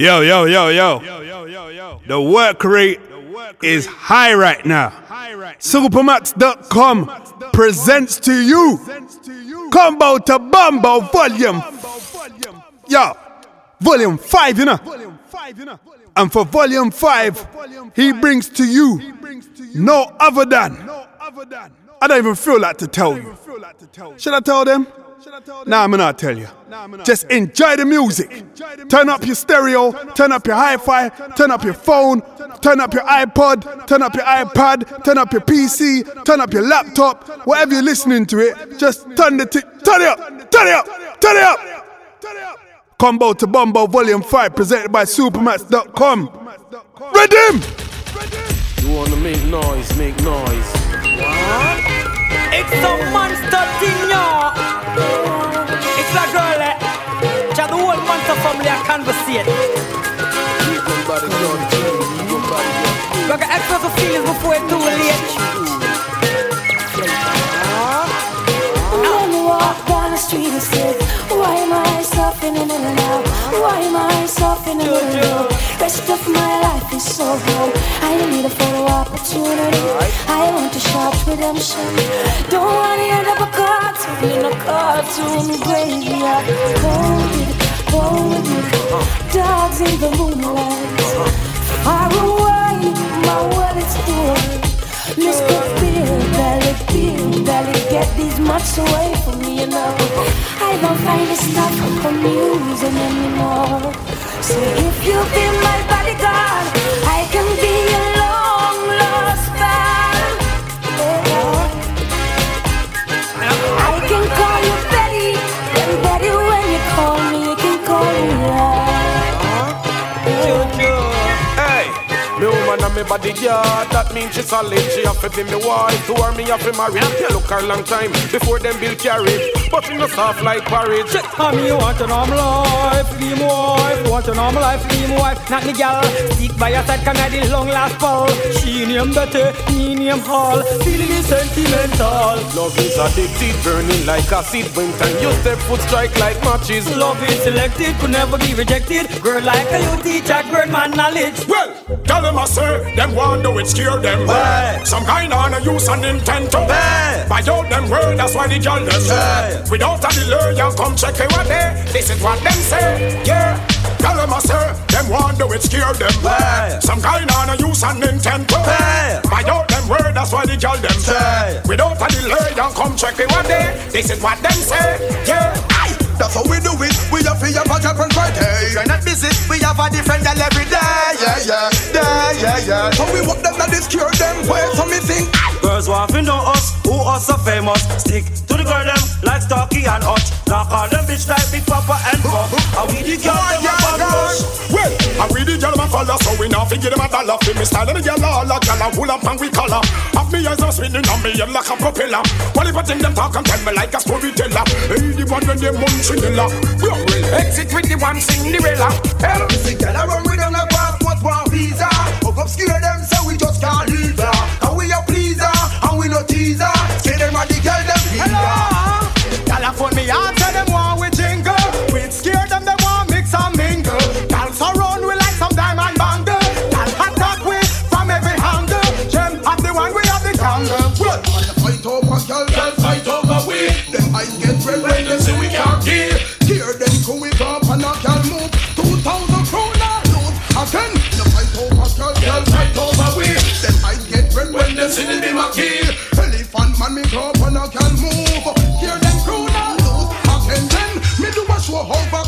Yo, yo, yo, yo. yo, yo, yo, yo. The work rate is high right now. Supamaks.com presents to you Combo to Bombo Volume. Yo, Volume 5, you know. And for Volume 5, he brings to you no other than. I don't even feel like to tell you. Should I tell them? Nah, I'm not tell you. Just enjoy the music. Turn up your stereo, turn up your hi-fi, turn up your phone, turn up your iPod, turn up your iPad, turn up your PC, turn up your laptop, whatever you're listening to it, just turn the t- turn it up, turn it up, turn it up. Turn it up! Combo to Bombo Volume 5 presented by Supamaks.com. Redeem! You wanna make noise, make noise. It's a monster thing, yo. It's a girl, eh? Cha the whole monster family a conversate. Got to express your feelings before it's too late. When you walk down the street and say, Why am I suffering in and out? Why am I suffering in and out? Rest of my life is so hard. I need a photo opportunity. I want to shout redemption. Don't want to end up a cartoon in a cartoon graveyard. Bolded, bolded, dogs in the moonlight. Far away, my world is full. Mr. Bill Belly, Bill Belly, get these mutts away from me, you know. I don't find this stuff amusing anymore. So if you be my bodyguard, I can be your body yard, that means she solid. She have to be me wife, to her me have to marry. Look her a long time before them bill carry, but she no soft like porridge. Tell me you want a normal life, leave my wife. Want a normal life, leave my wife. Not the gal. Stick by your side, come at the long last fall. She name better, me name Hall. Feeling is sentimental. Love is addicted, burning like acid. When time you step foot strike like matches. Love is selected, could never be rejected. Girl like a you teach a girl man knowledge. Well, tell them I say, them want do it scare them. Hey. Some kind of no use and intent to Hey. Buy out them word, that's why the girl them Hey. Without a delay, you come check it what they. This is what them say, yeah. Tell them I say, them want do it scare them. Hey. Some kind of no use and intent to Hey. Buy out them word, that's why the girl them say. Without a delay, you come check it what they. This is what them say, yeah. Aye. That's how we do it. We have to have a girlfriend Friday. If you're not busy, we a different girl every day. Yeah, yeah, yeah, yeah, yeah. So we walk them that is cure them. Wait, so me think. Girls want to know us, who us so famous. Stick to the girl them like Starsky and Hutch. Now call them bitch like Big Papa and Puff. And we the girl them a bad rush. Well, I read the girl my color, so we now figure them a dollar. Feel me style and the girl all a girl a full up and we color. Have me eyes are spinning on me head like a propeller. What if I think them talk and tell me like a storyteller? Hey, the one when they munchinella. Well, exit with the one Cinderella. Hell, The girl a run with them like passport, one visa. Hook up scare them, so we just can't leave her. Eyes when them see we can't kill. Hear them going up and a girl move. Two thousand kroner loot again. The fight over girl, girl fight over we. Them eyes get red when them see the a kill. Elephant man me up and a girl move. Hear them kroner loot again. Then me do a show over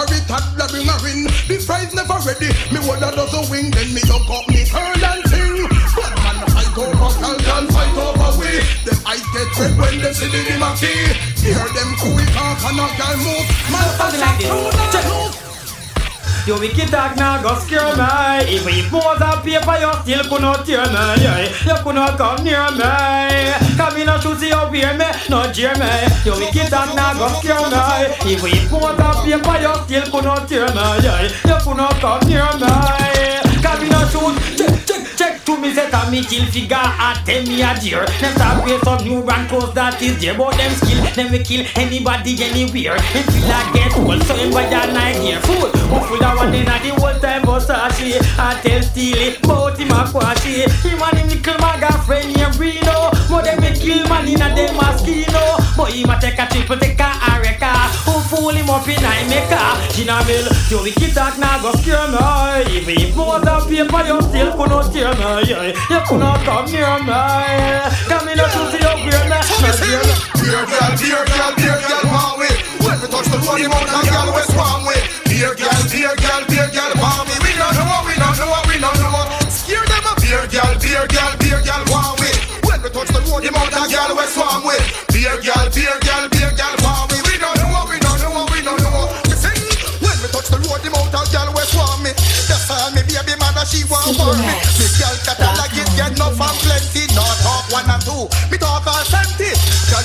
Popeyes never lock her it the a ring. The fries never ready. Me hold a dozen wing. Then me look up me curl and sing. But man fight over girl, girl fight over we. Them eyes get red when they see the Dimaki. Hear them quick off and a girl move. Man Something like this. You wicked dog now go scare me. If more than paper, you still could not hear me. You could not come near me. Come in and see you wear me, not jeer me. You wicked dog now go scare me. If more than paper, you still could not hear me. You could not come near me. Come in and shoot to me set a me kill figure and tell me a dear Them start wear some new brand clothes that is dear But them skill, them we kill anybody anywhere Them feel like get old so him buy a night gear. Fool, who full of one in the whole time Versace I tell Steely, bout him a quashy Him and him little maga friend named Reno But them we kill man in a them mosquito But him a take a triple, take a areca Who fool him up in a maker Gina Mill, you wicked talk now go scare me Even if more than paper you still could not steer me. You could not come near me.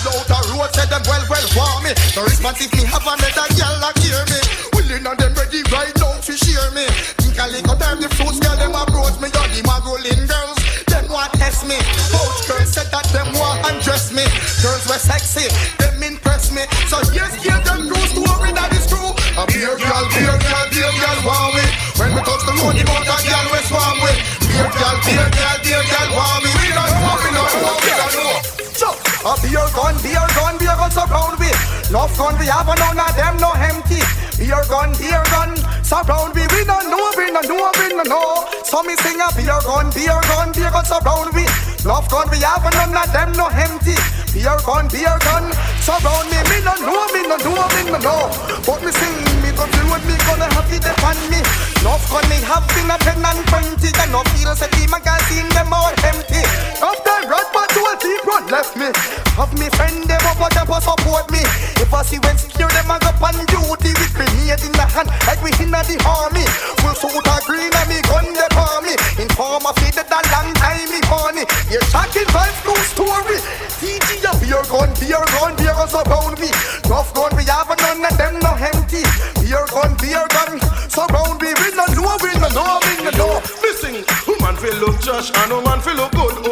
Out the road, say them well, well for me. No response if me have another girl like hear me. Willing and them ready right now to share me. Think I lick out time the fruits, girl them approach me. Yo, them a rolling girls, them want test me. Both girls said that them want undress me. Girls were sexy, them impress me. So yes, beer gun, beer gun, beer gun surround we. Love gun we have, and none of them no empty. Beer gun, beer gun, surround we. We don't know, we don't know, we don't know. So me sing a beer gun, beer gun, beer gun surround we. Love gun we have, and none of them no empty. Beer gun, beer gun, surround me. Me no know, me no know, me no know. But me sing, me feel what me gonna have it upon me. Love gun me have been a ten and twenty. And no feel say the magazine them all empty. After deep run left me. Have me friend them up but them support me. If I see when secure them I go on duty with grenade in the hand like we in the army. Full suit of green and me gun they for me. Inform of it that a long time me funny. You're talking vibes true story. TG a beer gun, beer gun, beer gun surround me. Rough gun, we have none of them no empty. Beer gun, beer gun, surround me. We no know, we no know, we no know. Missing, woman feel look trash and woman feel look good.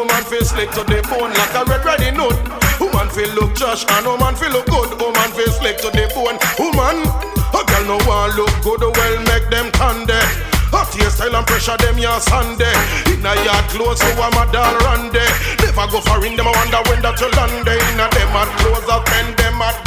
Slick to the bone like a red riding hood. Woman feel look trash and woman feel look good. Woman feel slick to the bone. Woman, a girl no want look good, well make them turn there. Hot style and pressure them your Sunday. In a yard clothes, so I'm a doll run. Never go for in them, I wonder when that you land. In a them at clothes, I spend them at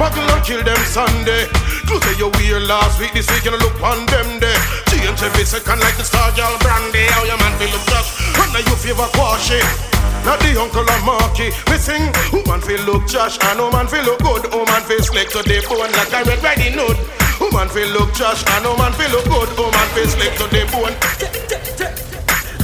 Muggle and kill them Sunday. Clothes say you wear last week, this week you look on them day. Change every second like the star Jal Brandy. How your man feel look just, now you favor quash it. Not the uncle of Marky. We sing, woman feel look trash and woman feel look good. Woman feel slick to the bone like a red riding hood. Woman feel look trash and woman feel look good. Woman feel slick to the bone.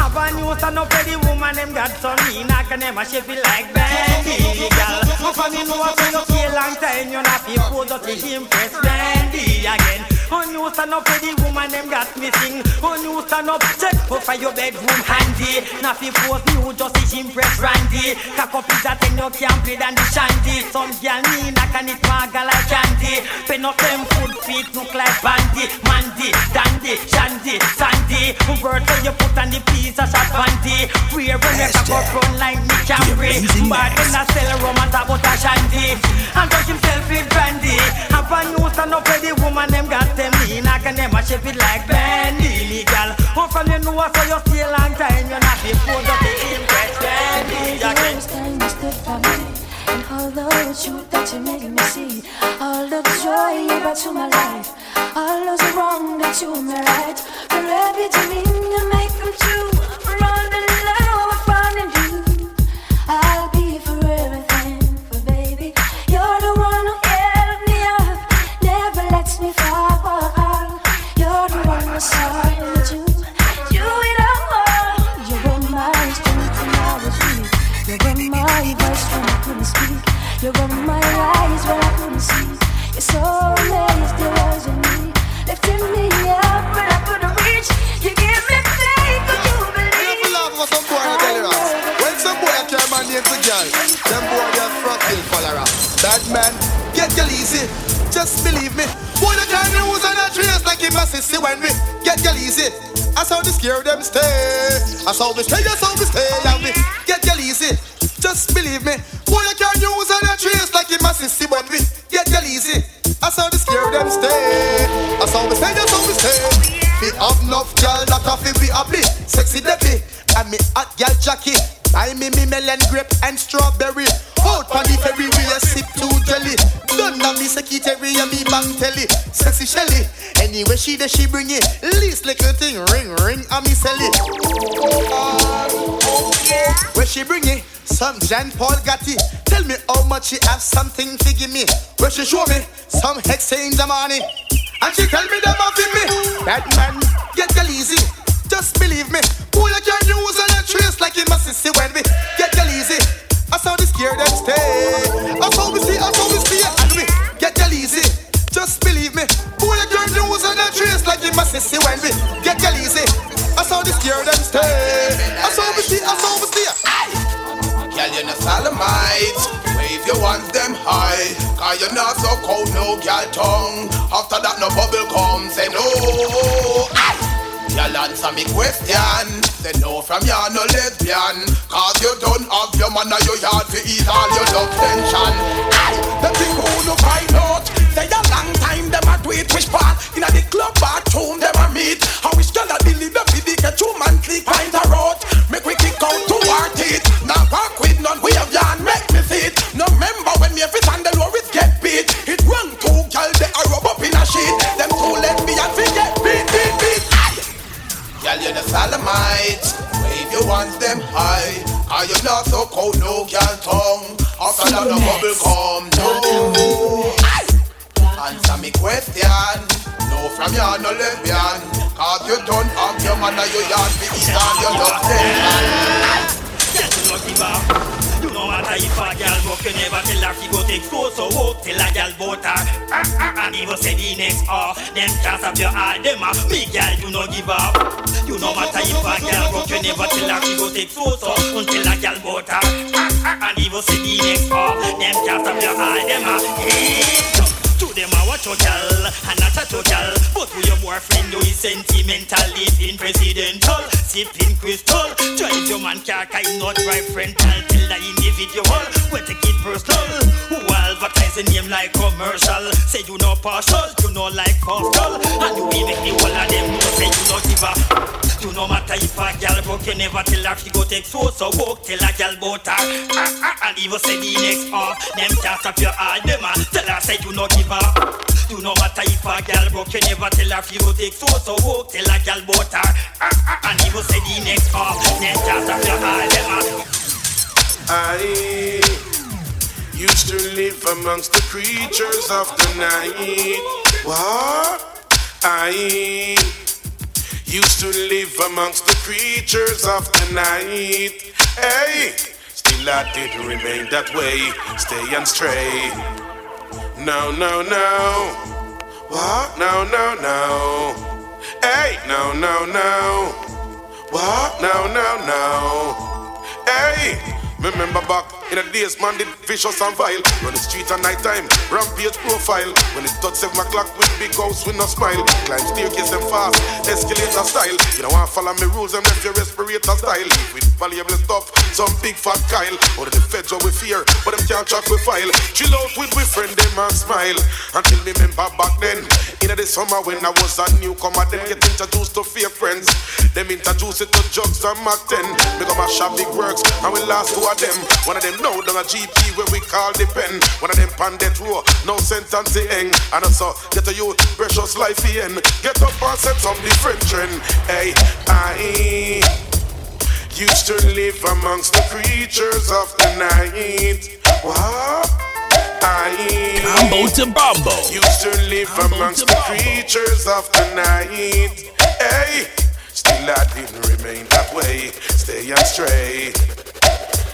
Have a new up for the woman them got some I can never shape it like Bendy girl But for me know if you feel long time you're not feel good to impress? Bendy again On you stand up for the woman them got me sing On you stand up check up for your bedroom handy Not feel force new just to impress Randy Cock up is a thing you can't play than the shanty Some girl mean I can eat maga like candy Pen up them food feet look like bandy Mandy, dandy, shandy, sandy Word so you put on the piece of shot panty. Wear when you cock front like me Camry. But when I sell rum and about a shanty. And touch himself with brandy. Have a new stand up where the woman them got them lean. I can never shape it like Bendy legal. How from you know so you stay long time. You're not before the impress Bendy again. And all the truth that you make me see, all the joy you brought to my life, all those wrong that you made right, for every dream you make come true. You opened my eyes where I couldn't see. Was in me, lifting me up when I couldn't reach. You give me faith, could you believe? You some boy When some boy came and named a girl, them boy just front a cholera. Bad man, get girl easy. Just believe me. Boy, the guy me was on a trace like him a sissy when we get girl easy. I saw the scare them stay. I saw we stay, I saw we stay, and get girl easy. Just believe me. Boy, you can't use on a trace like him a sissy when we get your easy. That's how the scare them stay. That's how we stay, that's how we stay. We have enough girl that have to be happy. Sexy Debbie. And me hot girl Jackie. Buy me me melon grape and strawberry. Out on the ferry we a sip two jelly. Done on me secretary and me bang telly. Sexy Shelly. Anyway she there she bring it. Least little thing ring ring and me sell it. Where she bring it? Some Jean Paul Gaultier. Tell me how much she have something to give me. Where she show me some exchange of money. And she tell me them off in me. That man get the easy. Just believe me. Who you can use on a trace like in my sissy when we get the easy. I saw the scare them stay. I saw we see, I saw we see, and we get the easy. Just believe me. Who you can use on a trace like in my sissy when we get the easy. I saw the scare them stay. I saw we see, I saw we see. Girl, you're not solemnite. Wave your ones them high. Cause you're not so cold, no girl tongue. After that, no bubble come. Say no. Y'all answer me question. Say no from you no lesbian. Cause you don't have your man or your yard to eat all your love tension. Aye, the thing who no find out. Say a long time them a do it which part. In a the club bathroom them a meet. How we still a deliver the get two monthly pint a road. Make we kick out Girl, you're the solemnite. Wave your ones them high. Are you not so cold, no girl tongue? After that, the bubble come, no. Answer me question. No from you, no lesbian. Cause you don't have your man or your yard to eat all your love tension. Up. What I if a girl walk, you never tell her she go take so walk till a girl boat her. And say the next hour, them stop your eye, them me girl, you no give up. You what I if a girl walk, you never tell her she go take so so until a. Ah, ah, And even say the next hour, them can't stop your eye, them a. Hey. Them I watch your girl and not a girl But with your boyfriend you is sentimental Living presidential, sipping crystal. Drive your man car kind not drive rental Till the individual, we take it personal. Who advertise the name like commercial? Say you no partial, you no like postal And you even the whole of them know say you no give a You no matter if a girl broke you never tell her she go take so so walk Till a girl bout her ah, ah, And even say the next off Them can't stop your eye, them a tell her say you no give a You if a girl broke you never tell her she go take walk Till a bout her ah, ah, And even say the next Them can't stop your a I used to live amongst the creatures of the night. What? I used to live amongst the creatures of the night. Hey, still I didn't remain that way. Stay and stray. No, no, no. What? No, no, no. Hey, no, no, no. What? No, no, no. Hey. Remember back in the days, man did vicious and vile. Run the street at night time, rampage profile. When it touch seven o'clock with big house with no smile. Climb staircase and fast, escalator style. You don't want follow me rules and left your respirator style. Live with valuable stuff, some big fat Kyle. Or the feds with fear, but them can't track with file. Chill out with we friend them and smile. Until me remember back then, in the summer when I was a newcomer, then get introduced to fake friends. Them introduce it to jugs and Mac 10. Become a shop big works, and we last two of them. One of them now down a GP where we call the pen. One of them pan that row, no sentence the end. And also get a youth, precious life end. Get up and set some different trend. Hey, I used to live amongst the creatures of the night. What? I Combo to Bombo. used to live amongst the creatures of the night. Hey, still I didn't remain that way. Stay and stray.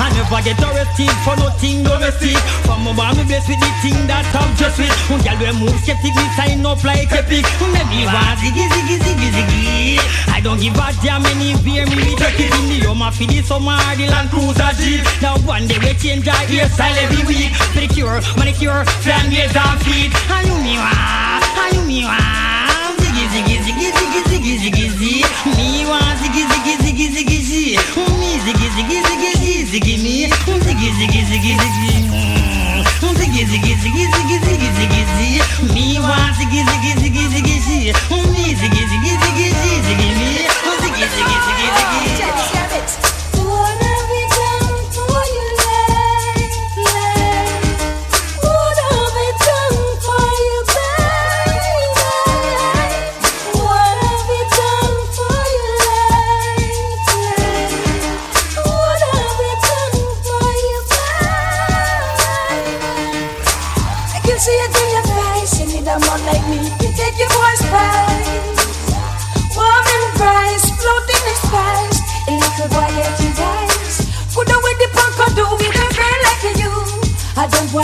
I never get arrested for nothing domestic. From my mom, blessed with the thing that I'm just with. When girl we move skeptic, me sign up like epic. Let me want ziggy ziggy ziggy ziggy. I don't give a damn any beer, me we take it in the Yoma for the summer, the Land Cruiser Jeep. Now one day we change our hairstyle every week. Pedicure, manicure, flan nails and feet. And you me want, and you me. Ziggy ziggy ziggy ziggy ziggy ziggy ziggy. Me want ziggy ziggy ziggy ziggy ziggy. Me ziggy ziggy ziggy ziggy ziggy me. Ziggy ziggy ziggy ziggy. Ziggy ziggy ziggy ziggy ziggy ziggy ziggy. Me want ziggy ziggy ziggy ziggy ziggy. Me ziggy ziggy ziggy ziggy ziggy me. Ziggy ziggy ziggy ziggy.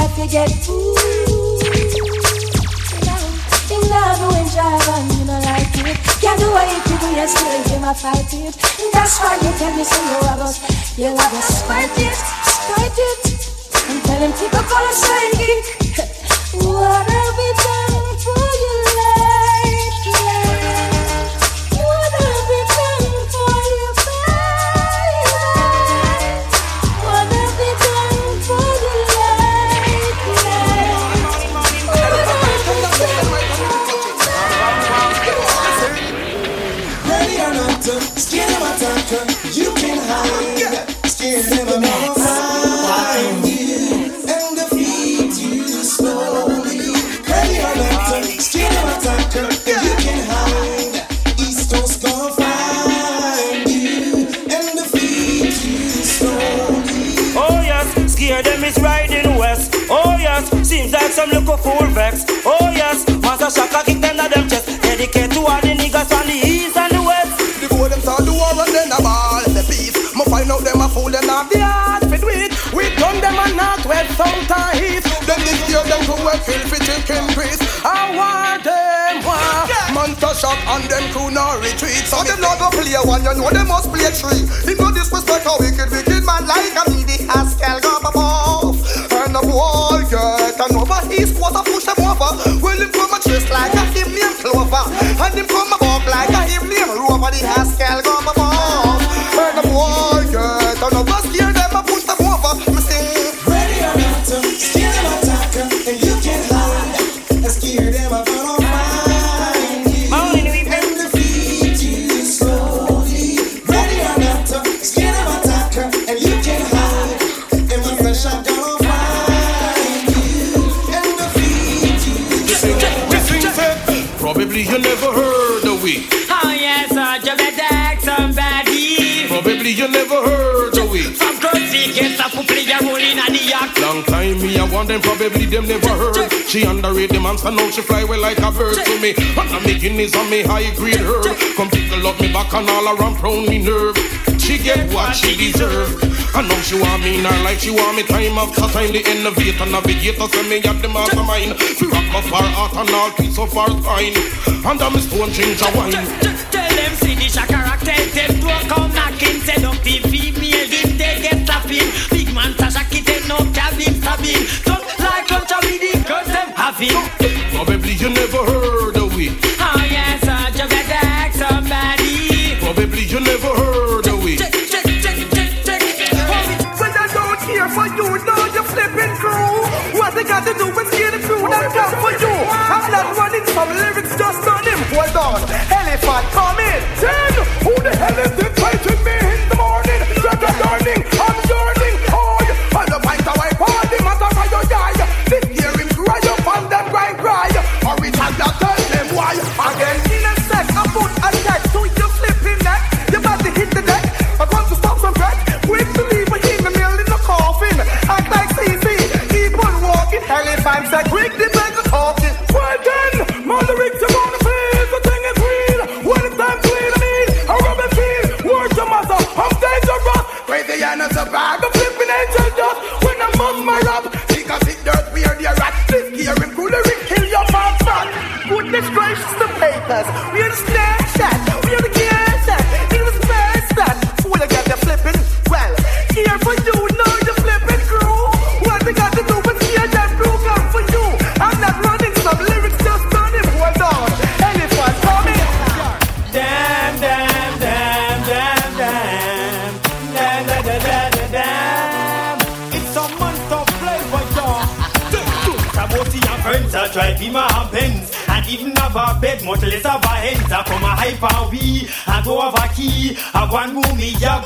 Want to get fooled. Love, you enjoy and you know like it. Can't do what you do, you still give my fight it. That's why you tell me so you have us, you have us fight it, fight it. And tell him people call us psychic. What have we done Shaka kick them out them chest. Dedicate to all the niggas on the east and the west. Before them start the war and then a ball the peace. Me find out them a fool them have the heart fit with. We done them a not west, south and east. Them this year them to a filthy chicken grease. I want them one. Monster Shack and them crew no retreat. So them not go play one, you know them must play three. Him no disrespect a wicked, wicked man like a me the Haskell go named Rover. The Haskell you never heard of we. From Cozy gets a play a role in the yacht. Long time me, I want them, probably them never heard. She underrate the monster, now she fly well like a bird to me. And I'm making this on me high grade herb. Come tickle up me back and all around prone me nerve. She get what she deserve. I know she want me in her life, she want me time after time. The innovator, navigator, send me at the mastermind. Fi rock my far art and all peace so far fine. And I'm a stone ginger wine. Tell them see the shakara, tell them to come knocking. Seductive female, if they get slapping. Big man Tasha kitten, no cabin stabbing. Don't like culture with the girls them having. Probably you never heard of we. Oh ah, yes, you better ask somebody. Probably you never heard of we. Check, check, check, check, check. When I don't care for you, now you're flipping through. What they got to do is get the crew that come for you. I'm not running some lyrics just on him. Hold on, elephant come in. Ten, who the hell is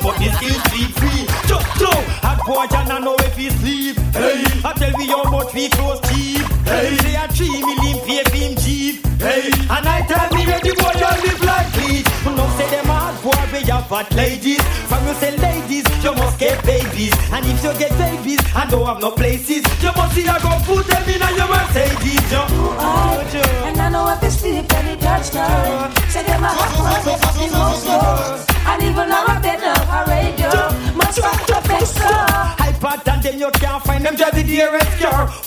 but me still sleep free Just so, I go and I know if he sleep. Hey, I tell me how much we close cheap Hey, they are three million pay for him cheap Hey, and I tell me that the boy don't live like this No say them hard boy, we have fat ladies. From you say ladies, you must get babies. And if you get babies and don't have no places. You must see I go put them in and you Mercedes yo. Oh, and I know if they sleep when they touchdown. Say them a hot one, they fucking most doors. And even now I bed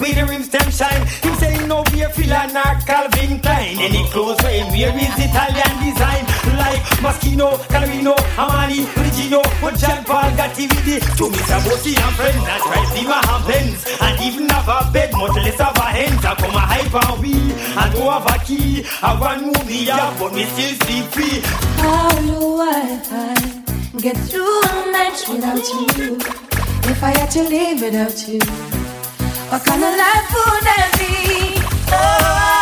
With the rims them shine. Him say no beer filler nor Calvin Klein. Any clothes for him wear is Italian design. Like Moschino, Calvino, Armani, Regino But John Paul got DVD To me Sabosi and friends That right see my hands And even have a bed much less have a hands I come a hype and we And go have a key. I want movie yeah But me still sleep free. How do I get through a night without you? If I had to live without you, what kind of life would that be? Oh,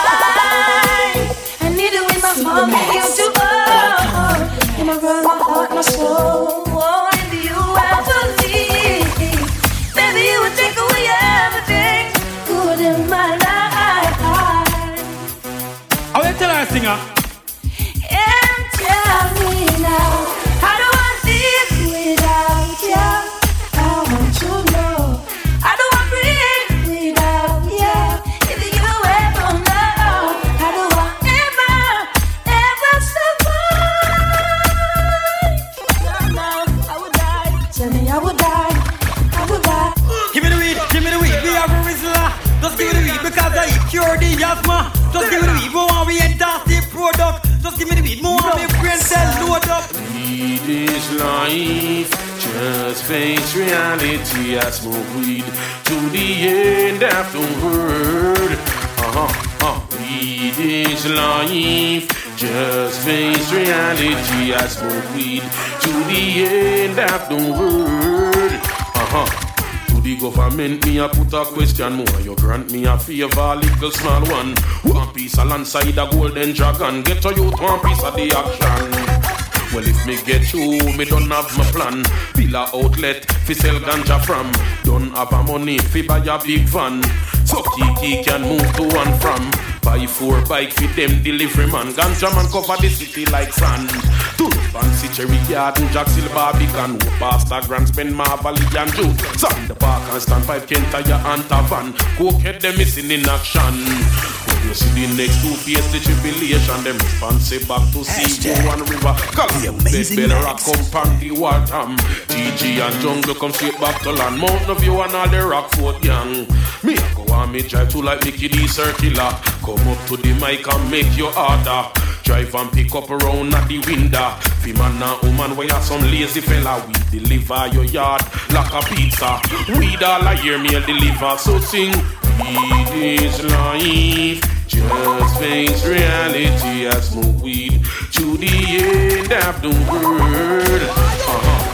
I, I need you in my home, need you to oh, in my world, my heart, my soul. Would die. I would die. Give me the weed, give me the weed, we are a Rizla Just give me the weed because I cure the asthma Just give me the weed, we want we fantastic product Just give me the weed, we want me brain cell load up Weed is life. Just face reality. I smoke weed to the end of the world. Uh huh. Uh. Weed is life. Just face reality. I smoke weed to the end of the world. Uh huh. To the government, me a put a question more. You grant me a favor, little small one. One piece of land side a golden dragon. Get to you one piece of the action. Well, if me get you, me don't have my plan. Bill a outlet, fi sell ganja from. Don't have a money, fi buy a big van. So Kiki can move to and from. Buy four bike fi them delivery man. Ganja man cover the city like sand. To fancy cherry garden, Jack Silver. Who pasta grand spend Marvel and Jude. Sand the park and stand five can tire and van. Cokehead them missing in action. You see the next two face the tribulation, them responsive back to sea, and river. Call amazing better rock come pan the water. TG and jungle come straight back to land. Mountain View and all the Rockford gang. Me a go and me drive to like Mickey D circular. Come up to the mic and make your order. Drive and pick up around at the window. Fi man and woman we you some lazy fella. We deliver your yard like a pizza. Weed all I hear me deliver. So sing. Weed is life. Just face reality. I smoke weed to the end of the world. Uh-huh.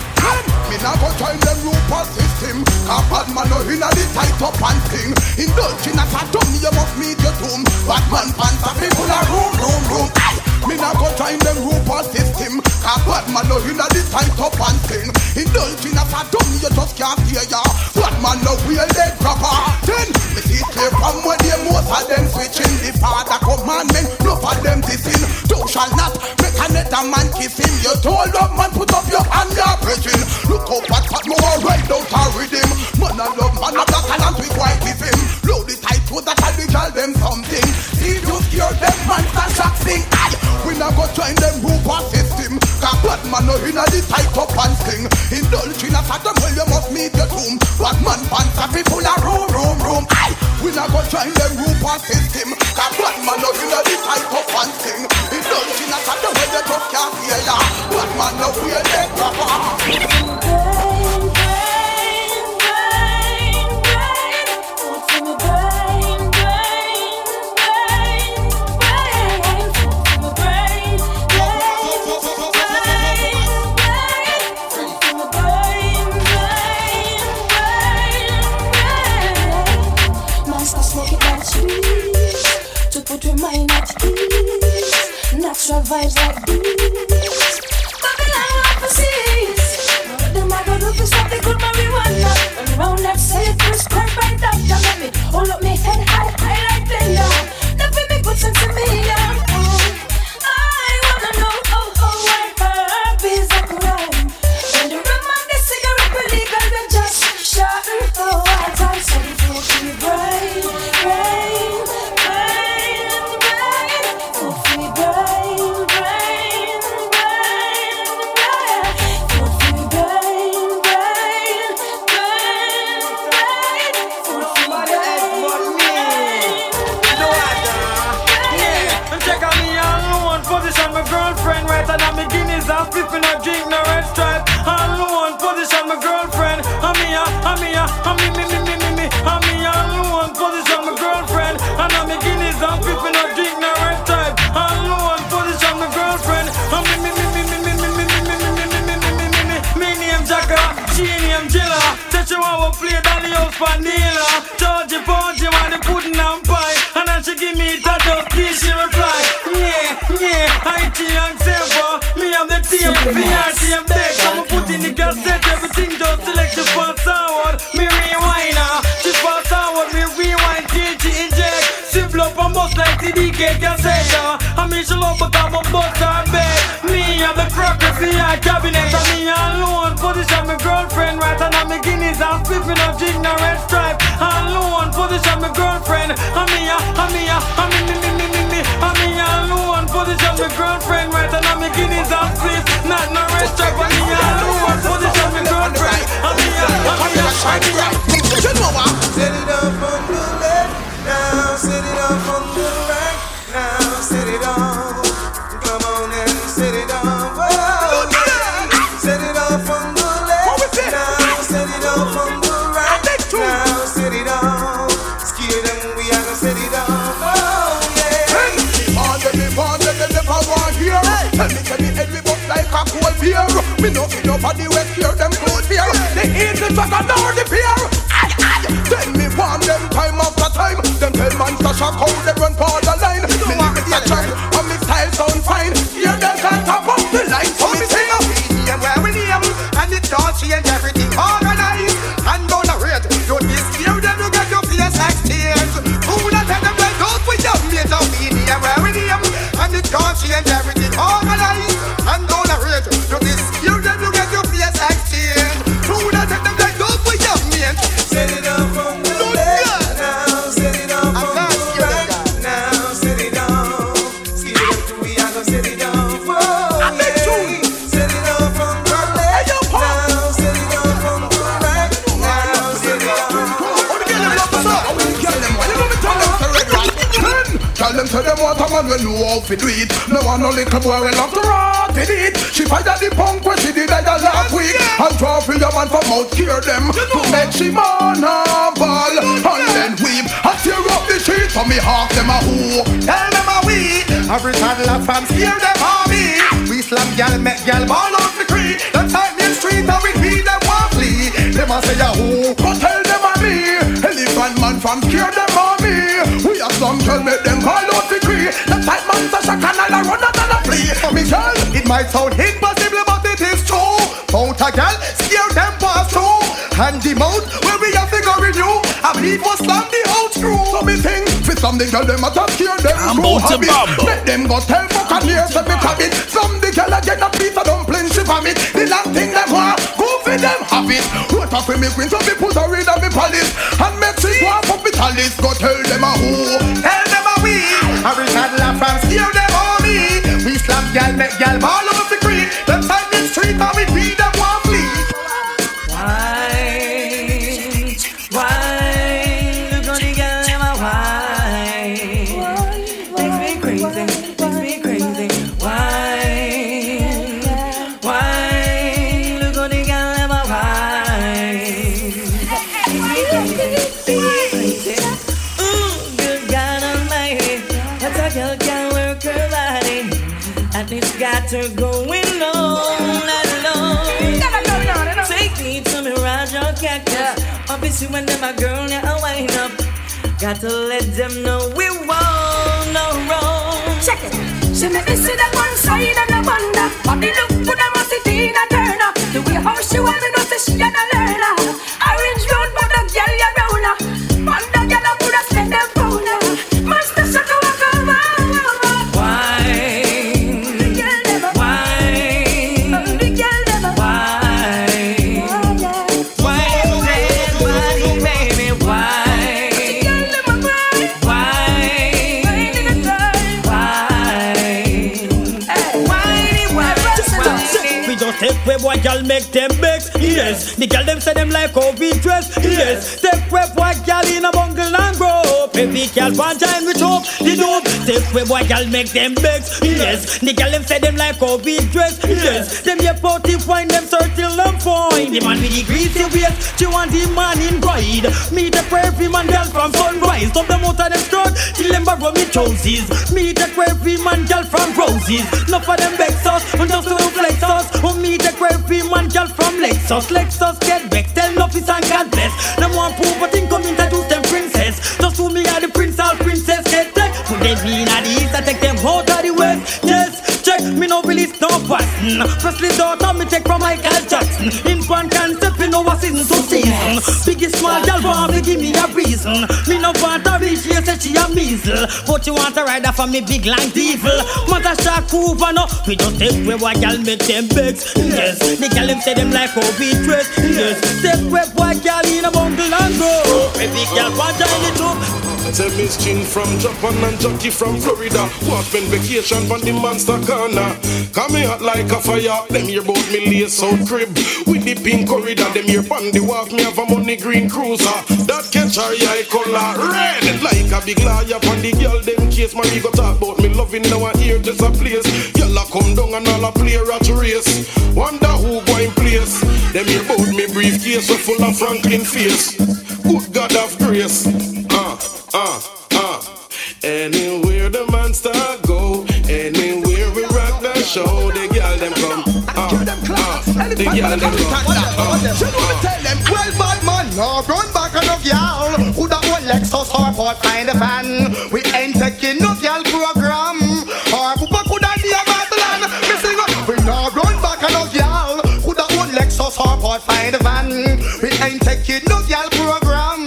Me nah go join them Rupert system Cause bad man no inna the tight up and thing Indulging as a dumb you must meet your doom Bad man pants people a room, room, room Aye. Me nah go join them Rupert system. Cause bad man no inna the tight up and thing Indulging as a dumb you just can't hear ya. Bad man no wear leg proper Then me see clear from where the most of them switching. The father commandment, no for them dissing Thou shall not make another man kiss him. You told up man put up your hand you're preaching. Look how fat fat more right out a rhythm Man a love man a black talent we quite give him. Blow the tight to that and we tell them something. See you scare them man stand shock Aye, we not go join them Rupert system Cause blood man no inna the tight up and sting. Indulge in a fathom, well you must meet your doom. Bad man pants a fi full of room, room, room. Aye, we not go join them group and system. Cause bad man no inna the tight up and sting. Indulge in a fathom, well you just can't hear ya. Bad man no feel dead proper. It. No little boy will love to rot in it. She out the punk when she did that last week. And draw for your man from out cure them to make she man a ball and then weep. I tear up the sheets for me half them a who. Tell them a we Every time toddler from scare them on me We slam gal, make gal ball off the creek Them type me street and we beat them flee Them a say a who But tell them a me. Elephant man from cure them on me. We are some tell make them call might sound impossible but it is true Mount a gal, scare them pass through And the mouth where we have figure in you I believe was slam the old screw So me think for some the girl them a top scare them I'm about to habit. bumble. Make them go tell fuck and hear some it habit. Some the girl a get a piece of dumpling she vomit. The long thing them want go for them have it. What up with me queen so me put her in a me palace and make she go up me tallis. Go tell them a who. Tell them a we Every toddler from scare them on me We slam Gal make gal ball off the green. Them side the street, but we beat. Obviously, when them a girl, I wind up. Got to let them know we won't no wrong. Check it. She make me see that one side and I wonder. Body look good, I must see Tina Turner. The way how she want Yes, the girl them say them like how we dress. Yes, take where boy girl in a bungle and grow. Baby girl one time we chop the Take where boy girl make them vex. Yes, the girl them say them like how we dress. Yes, them your party wine them circle them fine. The man with the greasy waist, she want the man in pride. Meet the every man girl from sunrise. Stop them out of them skirt till them borrow me trousers. Meet the every man girl from roses. Enough of them vex us, and just to flex us. Who meet the every man girl from Lexus. Lexus get back, tell no peace and God bless. Them want proof, but think Put them in the east, I take them out of the west. Yes, check me no release no pattern. Presley daughter me take from Michael Jackson. In one concept, me know what season to season. Biggest small girl want to give me a reason. Me no want a rich, she say she a measle. But you want a rider for me big like devil. Mother shark Hoover no. We just take where boy girl make them begs. Yes, the girl them say them like how we dress. Yes, take where boy girl in a bundle and go. Baby girl want join the troop. Tell Miss Chin from Japan and Jackie from Florida. Walk on vacation from the monster corner. Come here like a fire. Them here bout me lace out crib. With the pink corridor. Them here on the walk. Me have a money green cruiser. That catch her eye color red. Like a big liar on the girl them case. Man, we go talk about me loving now and here just a place. A come down and all a play rat race. Wonder who in place. Them here bout me briefcase. So full of Franklin face. Good God of grace. Uh, uh, uh. Anywhere the monster go, anywhere we rock the show, the girl them come. Uh, uh, the girl them come. Uh, You know me tell them, well, bad man, no run back on no girl. Who that one Lexus or Ford find a fan? We ain't taking no girl program. Or Papa could have be a Babylon. Me sing, we no run back on no girl. Who that one Lexus or Ford find a van? We ain't taking no girl program.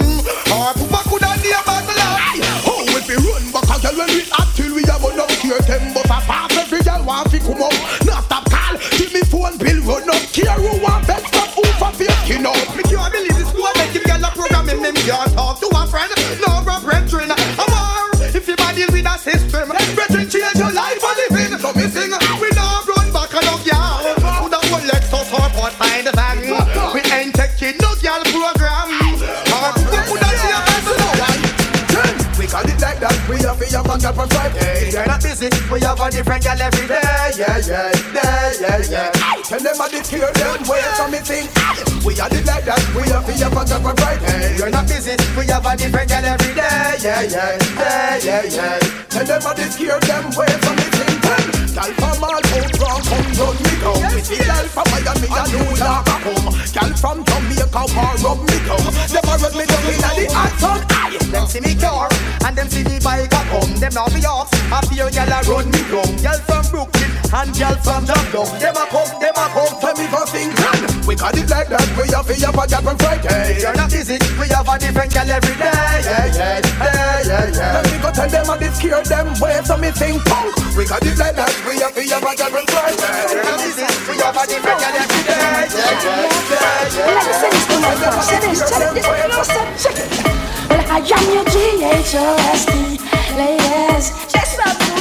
Or Papa could have be a Babylon. Oh, if we run back a girl when we act till we have no care them, but a pass every girl want fi come up. Not stop call, give me phone bill run up. Care who want best stop who for faking up. Me can't believe this boy make him girl a program him him can't talk to a friend. No a brethren. I'm all if you body with a system. Brethren change your life have a young man girl from Friday. You're not busy. We have a different girl every day. Yeah, yeah, yeah, yeah, yeah. Tell them I did hear them way so me think. We are it like that. We have a young man girl from Friday. You're not busy. We have a different girl every day. Yeah, yeah, yeah, yeah, yeah. Tell them I did hear them way so me Girl from all from come run me down. We see girl from Miami and New York a come. Girl from Jamaica war rub me down. Them a rub me down inna the hot sun. Aye, them see me car and them see the bike a come. Them now be off. A few gyal a run me down. Gyal from Brooklyn and gyal from Jamaica. Them a come, them a come to me go sing. We got it like that. We have we have a gyal from Friday. You're not busy. We have a different gyal every day. Yeah, yeah, yeah, yeah, yeah. Then we go tell them I did scare them way so me sing punk. We got it like that. We have we have a gyal from Friday. You're not busy. We have a different gyal every day. Yeah, yeah, yeah, yeah. Let me say this, come on, come on, say this, check it, check it. Well, I am your G-H-O-S-T, ladies, yes I do,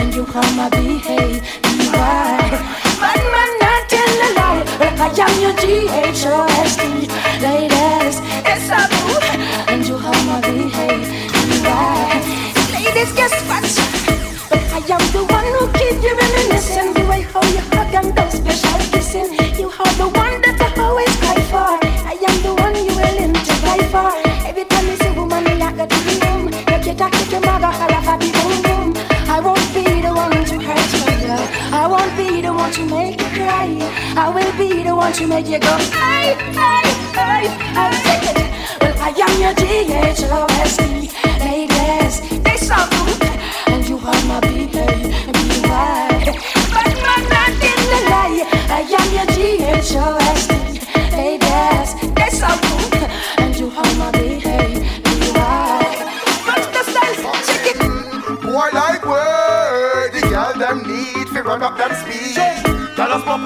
and you are my B-A-B-Y. Bad man, I am your G-H-O-S-T, ladies, yes I do, and you are my B-A-B-Y. Ladies, guess what? Well, I am the one who keep you reminiscing. The way how you hug and those special kissing. You are the one that I always cry for. I am the one you willing to die for. Every time you see woman, you like a TV room. You get a kick your mother, I love a boom boom. I won't be the one to hurt you. I won't be the one to make you cry. I will be the one to make you go, hey, hey, hey, hey. Well, I am your D-H-O-S-E, ladies, they so good, and you are my B-A-B-Y. But I'm not in the lie, I am your D-H-O-S-E, ladies, they so good, and you are my B-A-B-Y. What's the style? Check it. Boy like word, the girl them need fi run up them speed. Tell us pop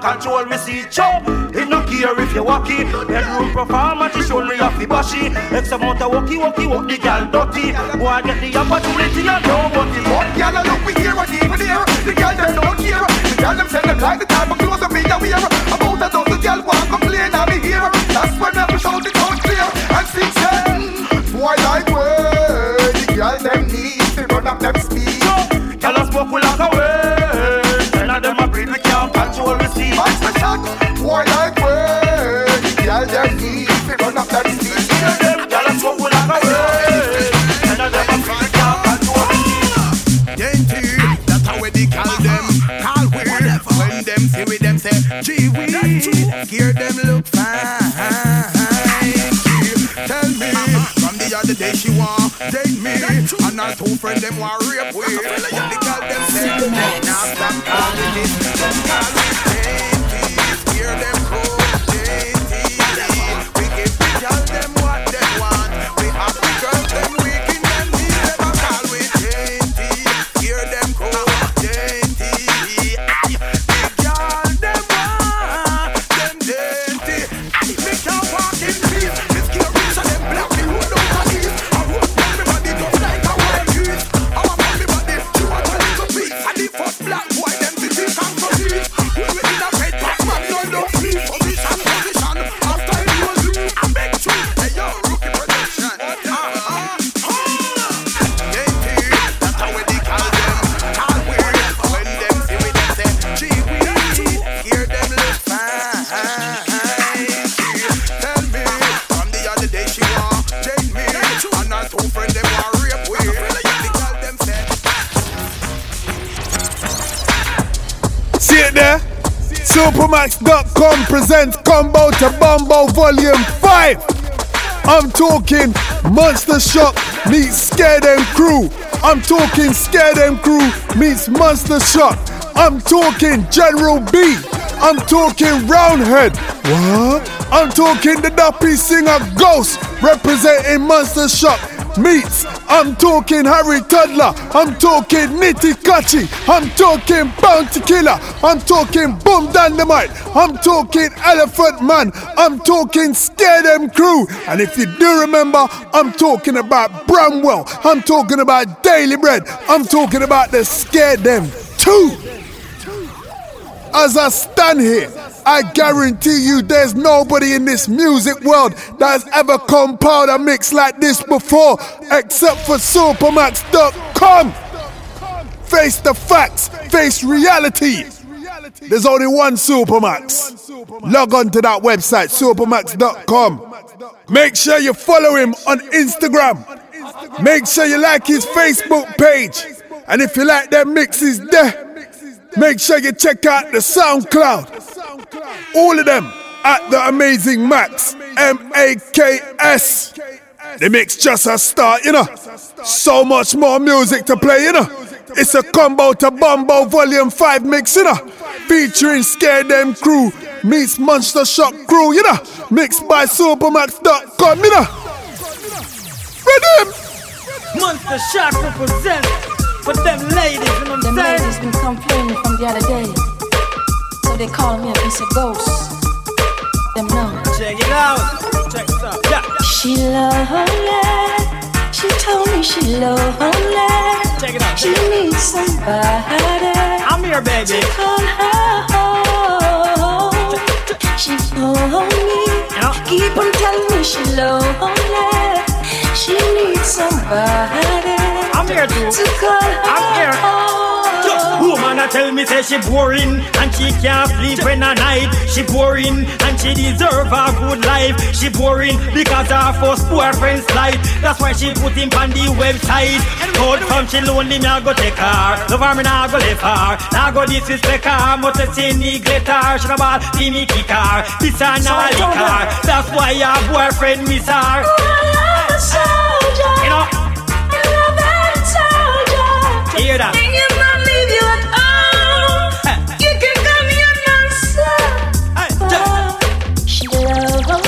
can't control we see chop. It no care if you walkie. Bedroom performance she show me a fi bashy. X amount of walkie walkie walk the girl dirty. Boy get the opportunity and don't want it. One girl a look we hear what even here. The girl them don't care. The girl them send them like the type of clothes that me a wear. Her two friend them want rape we. The girl them say, stop calling it, them call it Supamaks.com presents Combo to Bombo Volume 5. I'm talking Monster Shack meets Scare Dem Crew. I'm talking Scare Dem Crew meets Monster Shack. I'm talking General B. I'm talking Roundhead. What? I'm talking the Duppy Singer Ghost representing Monster Shack meets. I'm talking Harry Toddler. I'm talking Nitty Kutchie. I'm talking Bounty Killer. I'm talking Boom Dandimite. I'm talking Elephant Man. I'm talking Scare Dem Crew. And if you do remember, I'm talking about Bramwell. I'm talking about Daily Bread. I'm talking about the Scare Them 2. As I stand here, I guarantee you there's nobody in this music world that's ever compiled a mix like this before, except for Supamaks.com. Face the facts, face reality. There's only one Supamaks. Log on to that website, supamaks.com. Make sure you follow him on Instagram. Make sure you like his Facebook page. And if you like their mixes there, Make sure you check out the SoundCloud. All of them at the Amazing Max. M A K S. The mix just a start, you know. So much more music to play, you know. It's a combo to Bombo Volume 5 mix, you know. Featuring Scare Dem Crew meets Monster Shack Crew, you know. Mixed by Supamaks.com, you know. Rhythm! Monster Shack represent for them ladies, you know what Them I'm saying? ladies been complaining from the other day. They call me a piece of ghost. Them know. Check it out. Check this out. Yeah. She lonely. She told me she lonely. Check it out. She needs somebody. I'm here, baby. To call her home. She phoned me. Keep on telling me she lonely. She needs somebody. I'm here too. To call her I'm here. home. Just woman, I a tell me say she boring and she can't sleep when a night. She boring and she deserve a good life. She boring because her first boyfriend's life. That's why she put him on the website. Told from she lonely, me I go take her. Love her, me nah go left her. Nah go disrespect her. But to say neglect her. She no ball, see me kick her. This her now lick her. That's why her boyfriend miss her. Oh, You. Hear that? She love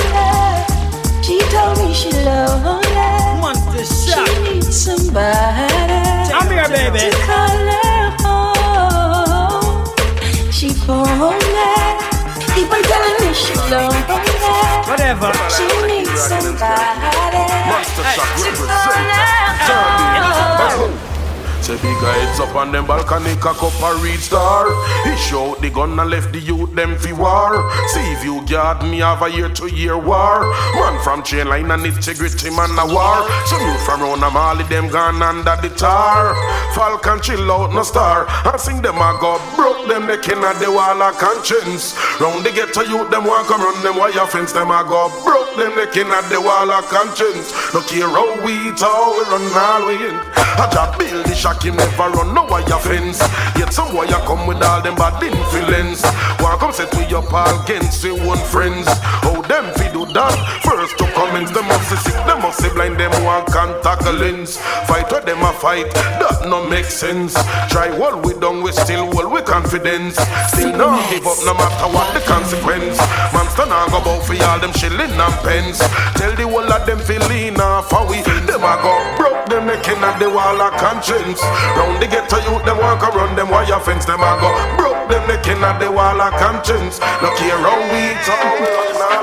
She told me she love She needs somebody. Come here, baby. To call her home. She lonely. People telling me she lonely. Whatever. She needs somebody. Monster Shack to represent. call her home. Say big heads up on them balcony, cock up a star. He showed the gun and left the youth them fi war. See if you guard me have a year to year war. Man from chain line and integrity man a war. Some youth from round a Mali them gone under the tar. Falcon chill out no star. I sing them a go broke them neck in the wall of conscience. Round the ghetto youth them want come run them wire fence. Them a go broke them neck in the wall of conscience. No care how we talk, we run all we in. I just build the shock him never run no wire fence. Yet some wire come with all them bad influence. One come set we up against we one friends. How them fi do that? First to comments, them must sick, them must blind, them want contact lens. Fight with them a fight, that no make sense. Try what we done, we still hold with confidence. Still not give up no matter what the consequence. Man stand and go bout for all them shilling and pence. Tell the whole of them feel lean off we them a go broke them neck in at the wall of conscience. Round the ghetto youth them walk around them wire fence them a go broke them neck in the wall of conscience. No care how we talk.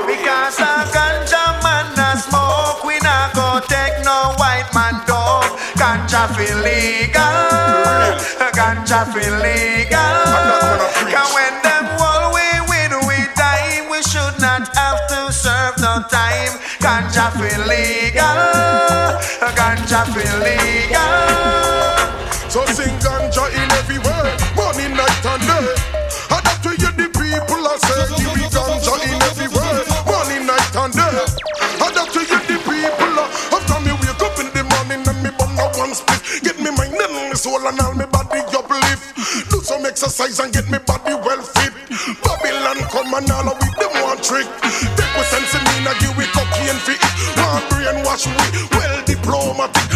Because a ganja man a smoke, we not go take no white man dog. Ganja feel legal, ganja feel legal. Cause when them wall we win, we die. We should not have to serve no time. Ganja feel legal, ganja feel legal. Exercise and get me body well fit. Babylon come and all we them one trick. Take we sense in me and give we cocaine fit. One brainwash we well diplomatic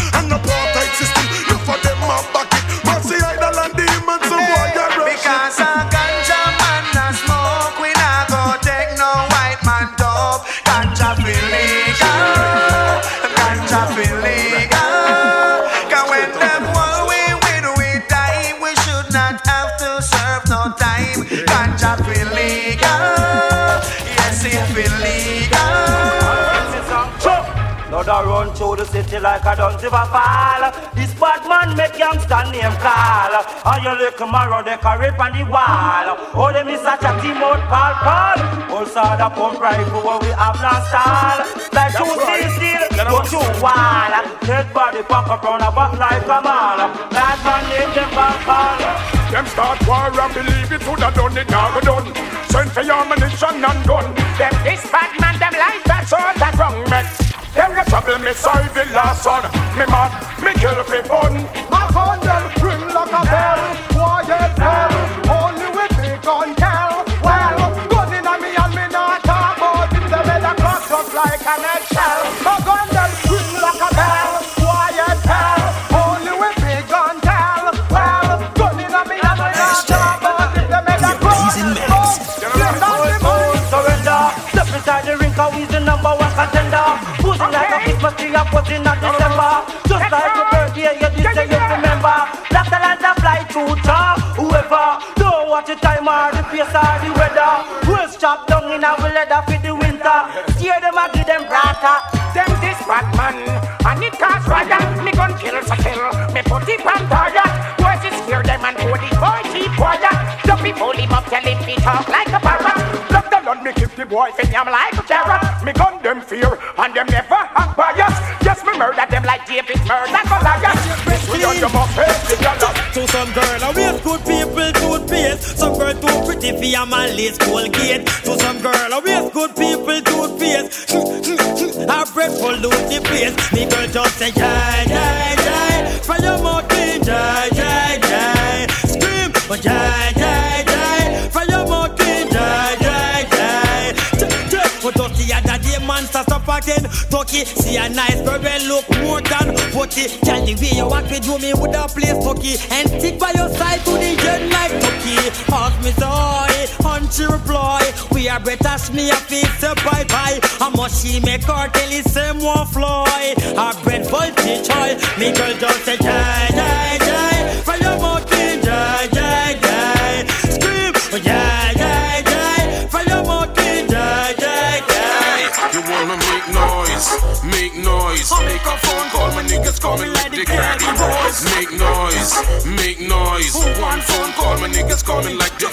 like a don't give a fall. This bad man make youngster name call. And you look tomorrow, they carry on the wall. Oh, them is such a team out, Paul Paul. Also, the pump rifle where we have last all. Like two steel steel, go to wall. Dead body pop up round a back like a mall. Bad man name them back call. Them start war and believe it would have done it now we done. Send for your ammunition and gun. Them this trouble me sorry the last one. Me mad, me kill fi fun. Face or the weather. We'll chop down in our leather for the winter. Steer them and give them brata. Them this bad man, and it cause riot. Me gun kill so kill, me put it on target. Boys is scare them and hold the boy keep quiet. The people him up, tell him he talk like a parrot. Love the Lord, me keep the boy fin yam like a carrot. Me gun them fear, and them never bias. Yeah, Just me murder them like David murder Goliath. We the girl To some girl, I waste good people toothpaste. Some girl too pretty for your man lace Colgate. To some girl, I waste good people toothpaste. Her breath pollute the place. Me girl just say jai jai jai. For your mouth jai jai jai. Scream, oh jai jai again. Turkey, see a nice well look more than putty. Tell the way you walk with me would have place turkey and stick by your side to the end like turkey. Ask me sorry, and she reply, we are British, me a face say bye bye. Much she make her tell the same one fly. Her bread teach joy, me girl just say jai jai noise, make noise. Make a phone call, my niggas call me like the Caddy Boys. Make noise, make noise. One phone call, my niggas call me like the